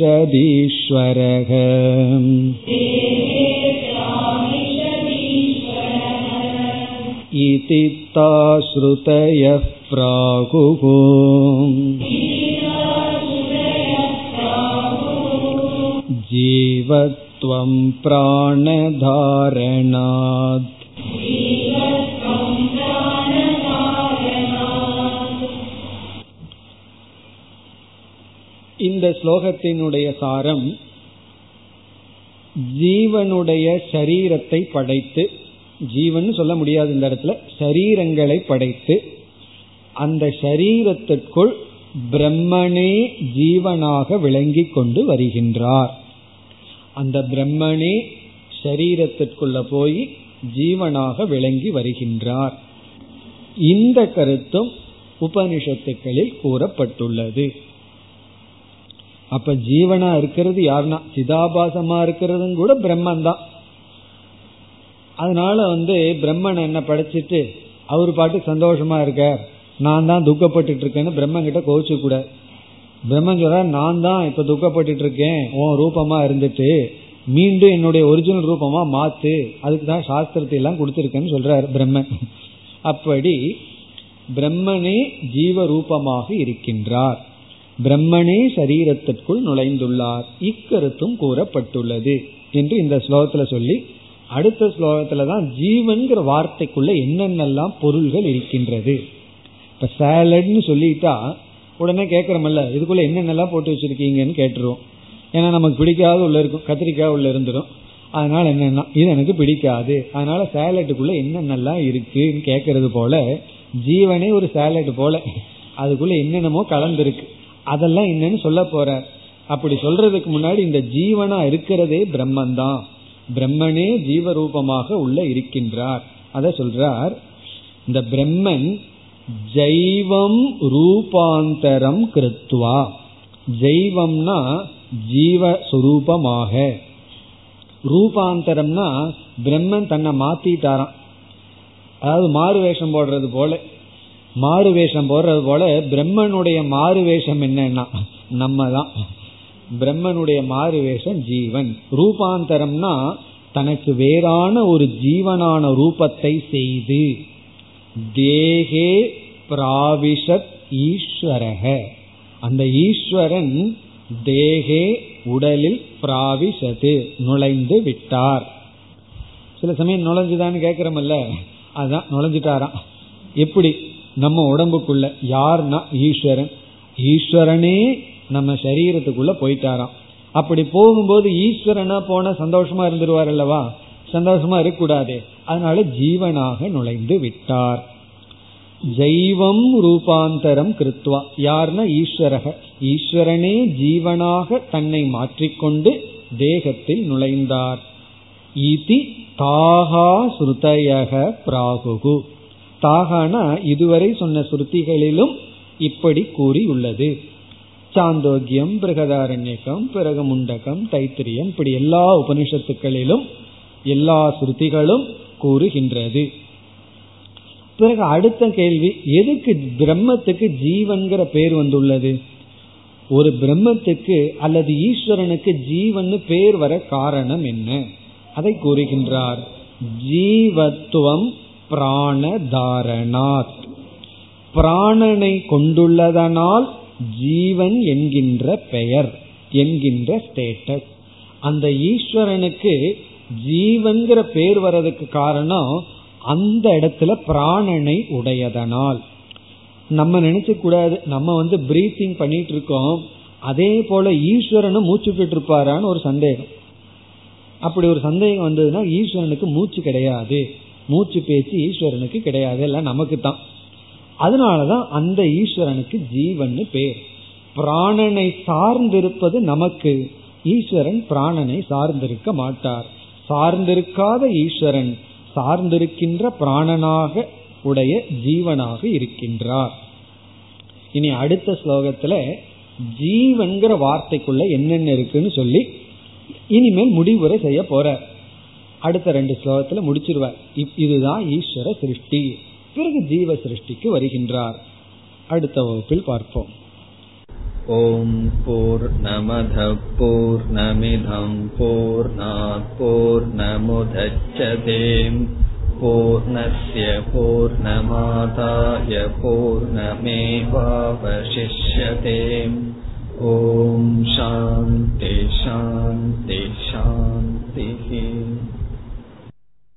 इति ताश्रुतयः प्राहुः जीवत्वं प्राणधारणात् இந்த ஸ்லோகத்தினுடைய சாரம் ஜீவனுடைய சரீரத்தை படைத்து ஜீவன் சொல்ல முடியாது இந்த இடத்துல சரீரங்களை படைத்து அந்த சரீரத்திற்குள் பிரம்மனே ஜீவனாக விளங்கி கொண்டு வருகின்றார். அந்த பிரம்மனே சரீரத்திற்குள்ள போய் ஜீவனாக விளங்கி வருகின்றார். இந்த கருத்தும் உபனிஷத்துக்களில் கூறப்பட்டுள்ளது. அப்ப ஜீவனா இருக்கிறது யாருன்னா? சிதாபாசமா இருக்கிறதும் கூட பிரம்மன் தான் அதனால வந்து பிரம்மன் என்ன படைச்சிட்டு அவர் பாட்டு சந்தோஷமா இருக்க நான் தான் துக்கப்பட்டு இருக்கேன்னு பிரம்மன் கிட்ட கோவிச்சு கூட. பிரம்மன் சொல்ற நான் தான் இப்ப துக்கப்பட்டு இருக்கேன் உன் ரூபமா இருந்துட்டு மீண்டும் என்னுடைய ஒரிஜினல் ரூபமா மாத்து. அதுக்கு தான் சாஸ்திரத்தை எல்லாம் கொடுத்துருக்கேன்னு சொல்றார் பிரம்மன். அப்படி பிரம்மனே ஜீவ ரூபமாக இருக்கின்றார். பிரம்மனே சரீரத்திற்குள் நுழைந்துள்ளார். இக்கருத்தும் கூறப்பட்டுள்ளது என்று இந்த ஸ்லோகத்துல சொல்லி அடுத்த ஸ்லோகத்துல தான் ஜீவன்கிற வார்த்தைக்குள்ள என்னென்னலாம் பொருள்கள் இருக்கின்றது. இப்ப சேலட்னு சொல்லிட்டா உடனே கேட்கறமல்ல இதுக்குள்ள என்னென்னலாம் போட்டு வச்சிருக்கீங்கன்னு கேட்டுருவோம். ஏன்னா நமக்கு பிடிக்காத உள்ள இருக்கும் கத்திரிக்காய் உள்ள இருந்துடும் அதனால என்னன்னா இது எனக்கு பிடிக்காது. அதனால சேலட்டுக்குள்ள என்னென்னலாம் இருக்குன்னு கேட்கறது போல ஜீவனே ஒரு சேலட் போல அதுக்குள்ள என்னென்னமோ கலந்துருக்கு. அதெல்லாம் என்னன்னு சொல்ல போற. அப்படி சொல்றதுக்கு முன்னாடி இந்த ஜீவனா இருக்கிறதே பிரம்மன் தான் பிரம்மனே ஜீவரூபமாக உள்ள இருக்கின்றார். அத சொல்றார் இந்த பிரம்மன் ஜெய்வம் ரூபாந்தரம் கிருத்வா. ஜெய்வம்னா ஜீவஸ்வரூபமாக. ரூபாந்தரம்னா பிரம்மன் தன்னை மாத்திட்டாராம். அதாவது மாறு வேஷம் போடுறது போல. மாறு வேஷம் போடுறது போல பிரம்மனுடைய மாறு வேஷம் என்னன்னா நம்ம தான் பிரம்மனுடைய மாறு வேஷம் ஜீவன். ரூபாந்தரம்னா தனக்கு வேறான ஒரு ஜீவனான ரூபத்தை செய்து தேகே பிராவிஷத் ஈஸ்வரக. அந்த ஈஸ்வரன் தேகே உடலில் பிராவிஷது நுழைந்து விட்டார். சில சமயம் நுழைஞ்சுதான்னு கேட்கிறோமல்ல அதான் நுழைஞ்சிட்டாராம். எப்படி? நம்ம உடம்புக்குள்ள யார்னா ஈஸ்வரன்? ஈஸ்வரனே நம்ம சரீரத்துக்குள்ள போயிட்டாராம். அப்படி போகும்போது ஈஸ்வரனா போன சந்தோஷமா இருந்துருவார் அல்லவா? சந்தோஷமா இருக்கக்கூடாது. அதனால ஜீவனாக நுழைந்து விட்டார். ஜெய்வம் ரூபாந்தரம் கிருத்வா. யார்னா ஈஸ்வரக? ஈஸ்வரனே ஜீவனாக தன்னை மாற்றிக்கொண்டு தேகத்தில் நுழைந்தார். இதி தாகா ஸ்ருதயக பிராகுகு. தாகானா இதுவரை சொன்ன சுருத்திகளிலும் இப்படி கூறியுள்ளது. சாந்தோக்கியம் பிரகதாரண்யகம் பிறகு முண்டகம் தைத்திரியம் இப்படி எல்லா உபனிஷத்துக்களிலும் எல்லா சுருத்திகளும் கூறுகின்றது. பிறகு அடுத்த கேள்வி எதுக்கு பிரம்மத்துக்கு ஜீவன்கிற பேர் வந்துள்ளது? ஒரு பிரம்மத்துக்கு அல்லது ஈஸ்வரனுக்கு ஜீவன் பேர் வர காரணம் என்ன? அதை கூறுகின்றார். ஜீவத்துவம் பிராணதாரணாத் பிராணனை கொண்டுள்ளதனால் ஜீவன் என்கின்ற பெயர் என்கின்ற ஸ்டேட்டஸ் அந்த ஈஸ்வரனுக்கு ஜீவன்கிற பேர் வர்றதுக்கு காரணம் அந்த இடத்துல பிராணனை உடையதனால். நம்ம நினைச்ச கூடாது. நம்ம வந்து பிரீத்திங் பண்ணிட்டு இருக்கோம். அதே போல ஈஸ்வரனும் மூச்சு இருப்பாரான்னு ஒரு சந்தேகம். அப்படி ஒரு சந்தேகம் வந்ததுன்னா ஈஸ்வரனுக்கு மூச்சு கிடையாது. மூச்சு பேச்சு ஈஸ்வரனுக்கு கிடையாது எல்லாம் நமக்கு தான் அதனாலதான் அந்த ஈஸ்வரனுக்கு ஜீவன் பேர். பிராணனை சார்ந்திருப்பது நமக்கு. ஈஸ்வரன் பிராணனை சார்ந்திருக்க மாட்டார். சார்ந்திருக்காத ஈஸ்வரன் சார்ந்திருக்கின்ற பிராணனாக உடைய ஜீவனாக இருக்கின்றார். இனி அடுத்த ஸ்லோகத்துல ஜீவன்கிற வார்த்தைக்குள்ள என்னென்ன இருக்குன்னு சொல்லி இனிமேல் முடிவுரை செய்ய போற அடுத்த ரெண்டு ஸ்லோகத்துல முடிச்சிருவார் இதுதான் ஈஸ்வர சிருஷ்டி பிறகு ஜீவ சிருஷ்டிக்கு வருகின்றார் அடுத்த வகுப்பில் பார்ப்போம்
ॐ पूर्णमधः पूर्णमिधं पूर्णात् पूर्णमुदच्छते पूर्णस्य पूर्णमादाय पूर्णमेवावशिष्यते ॐ शान्ति शान्ति शान्तिः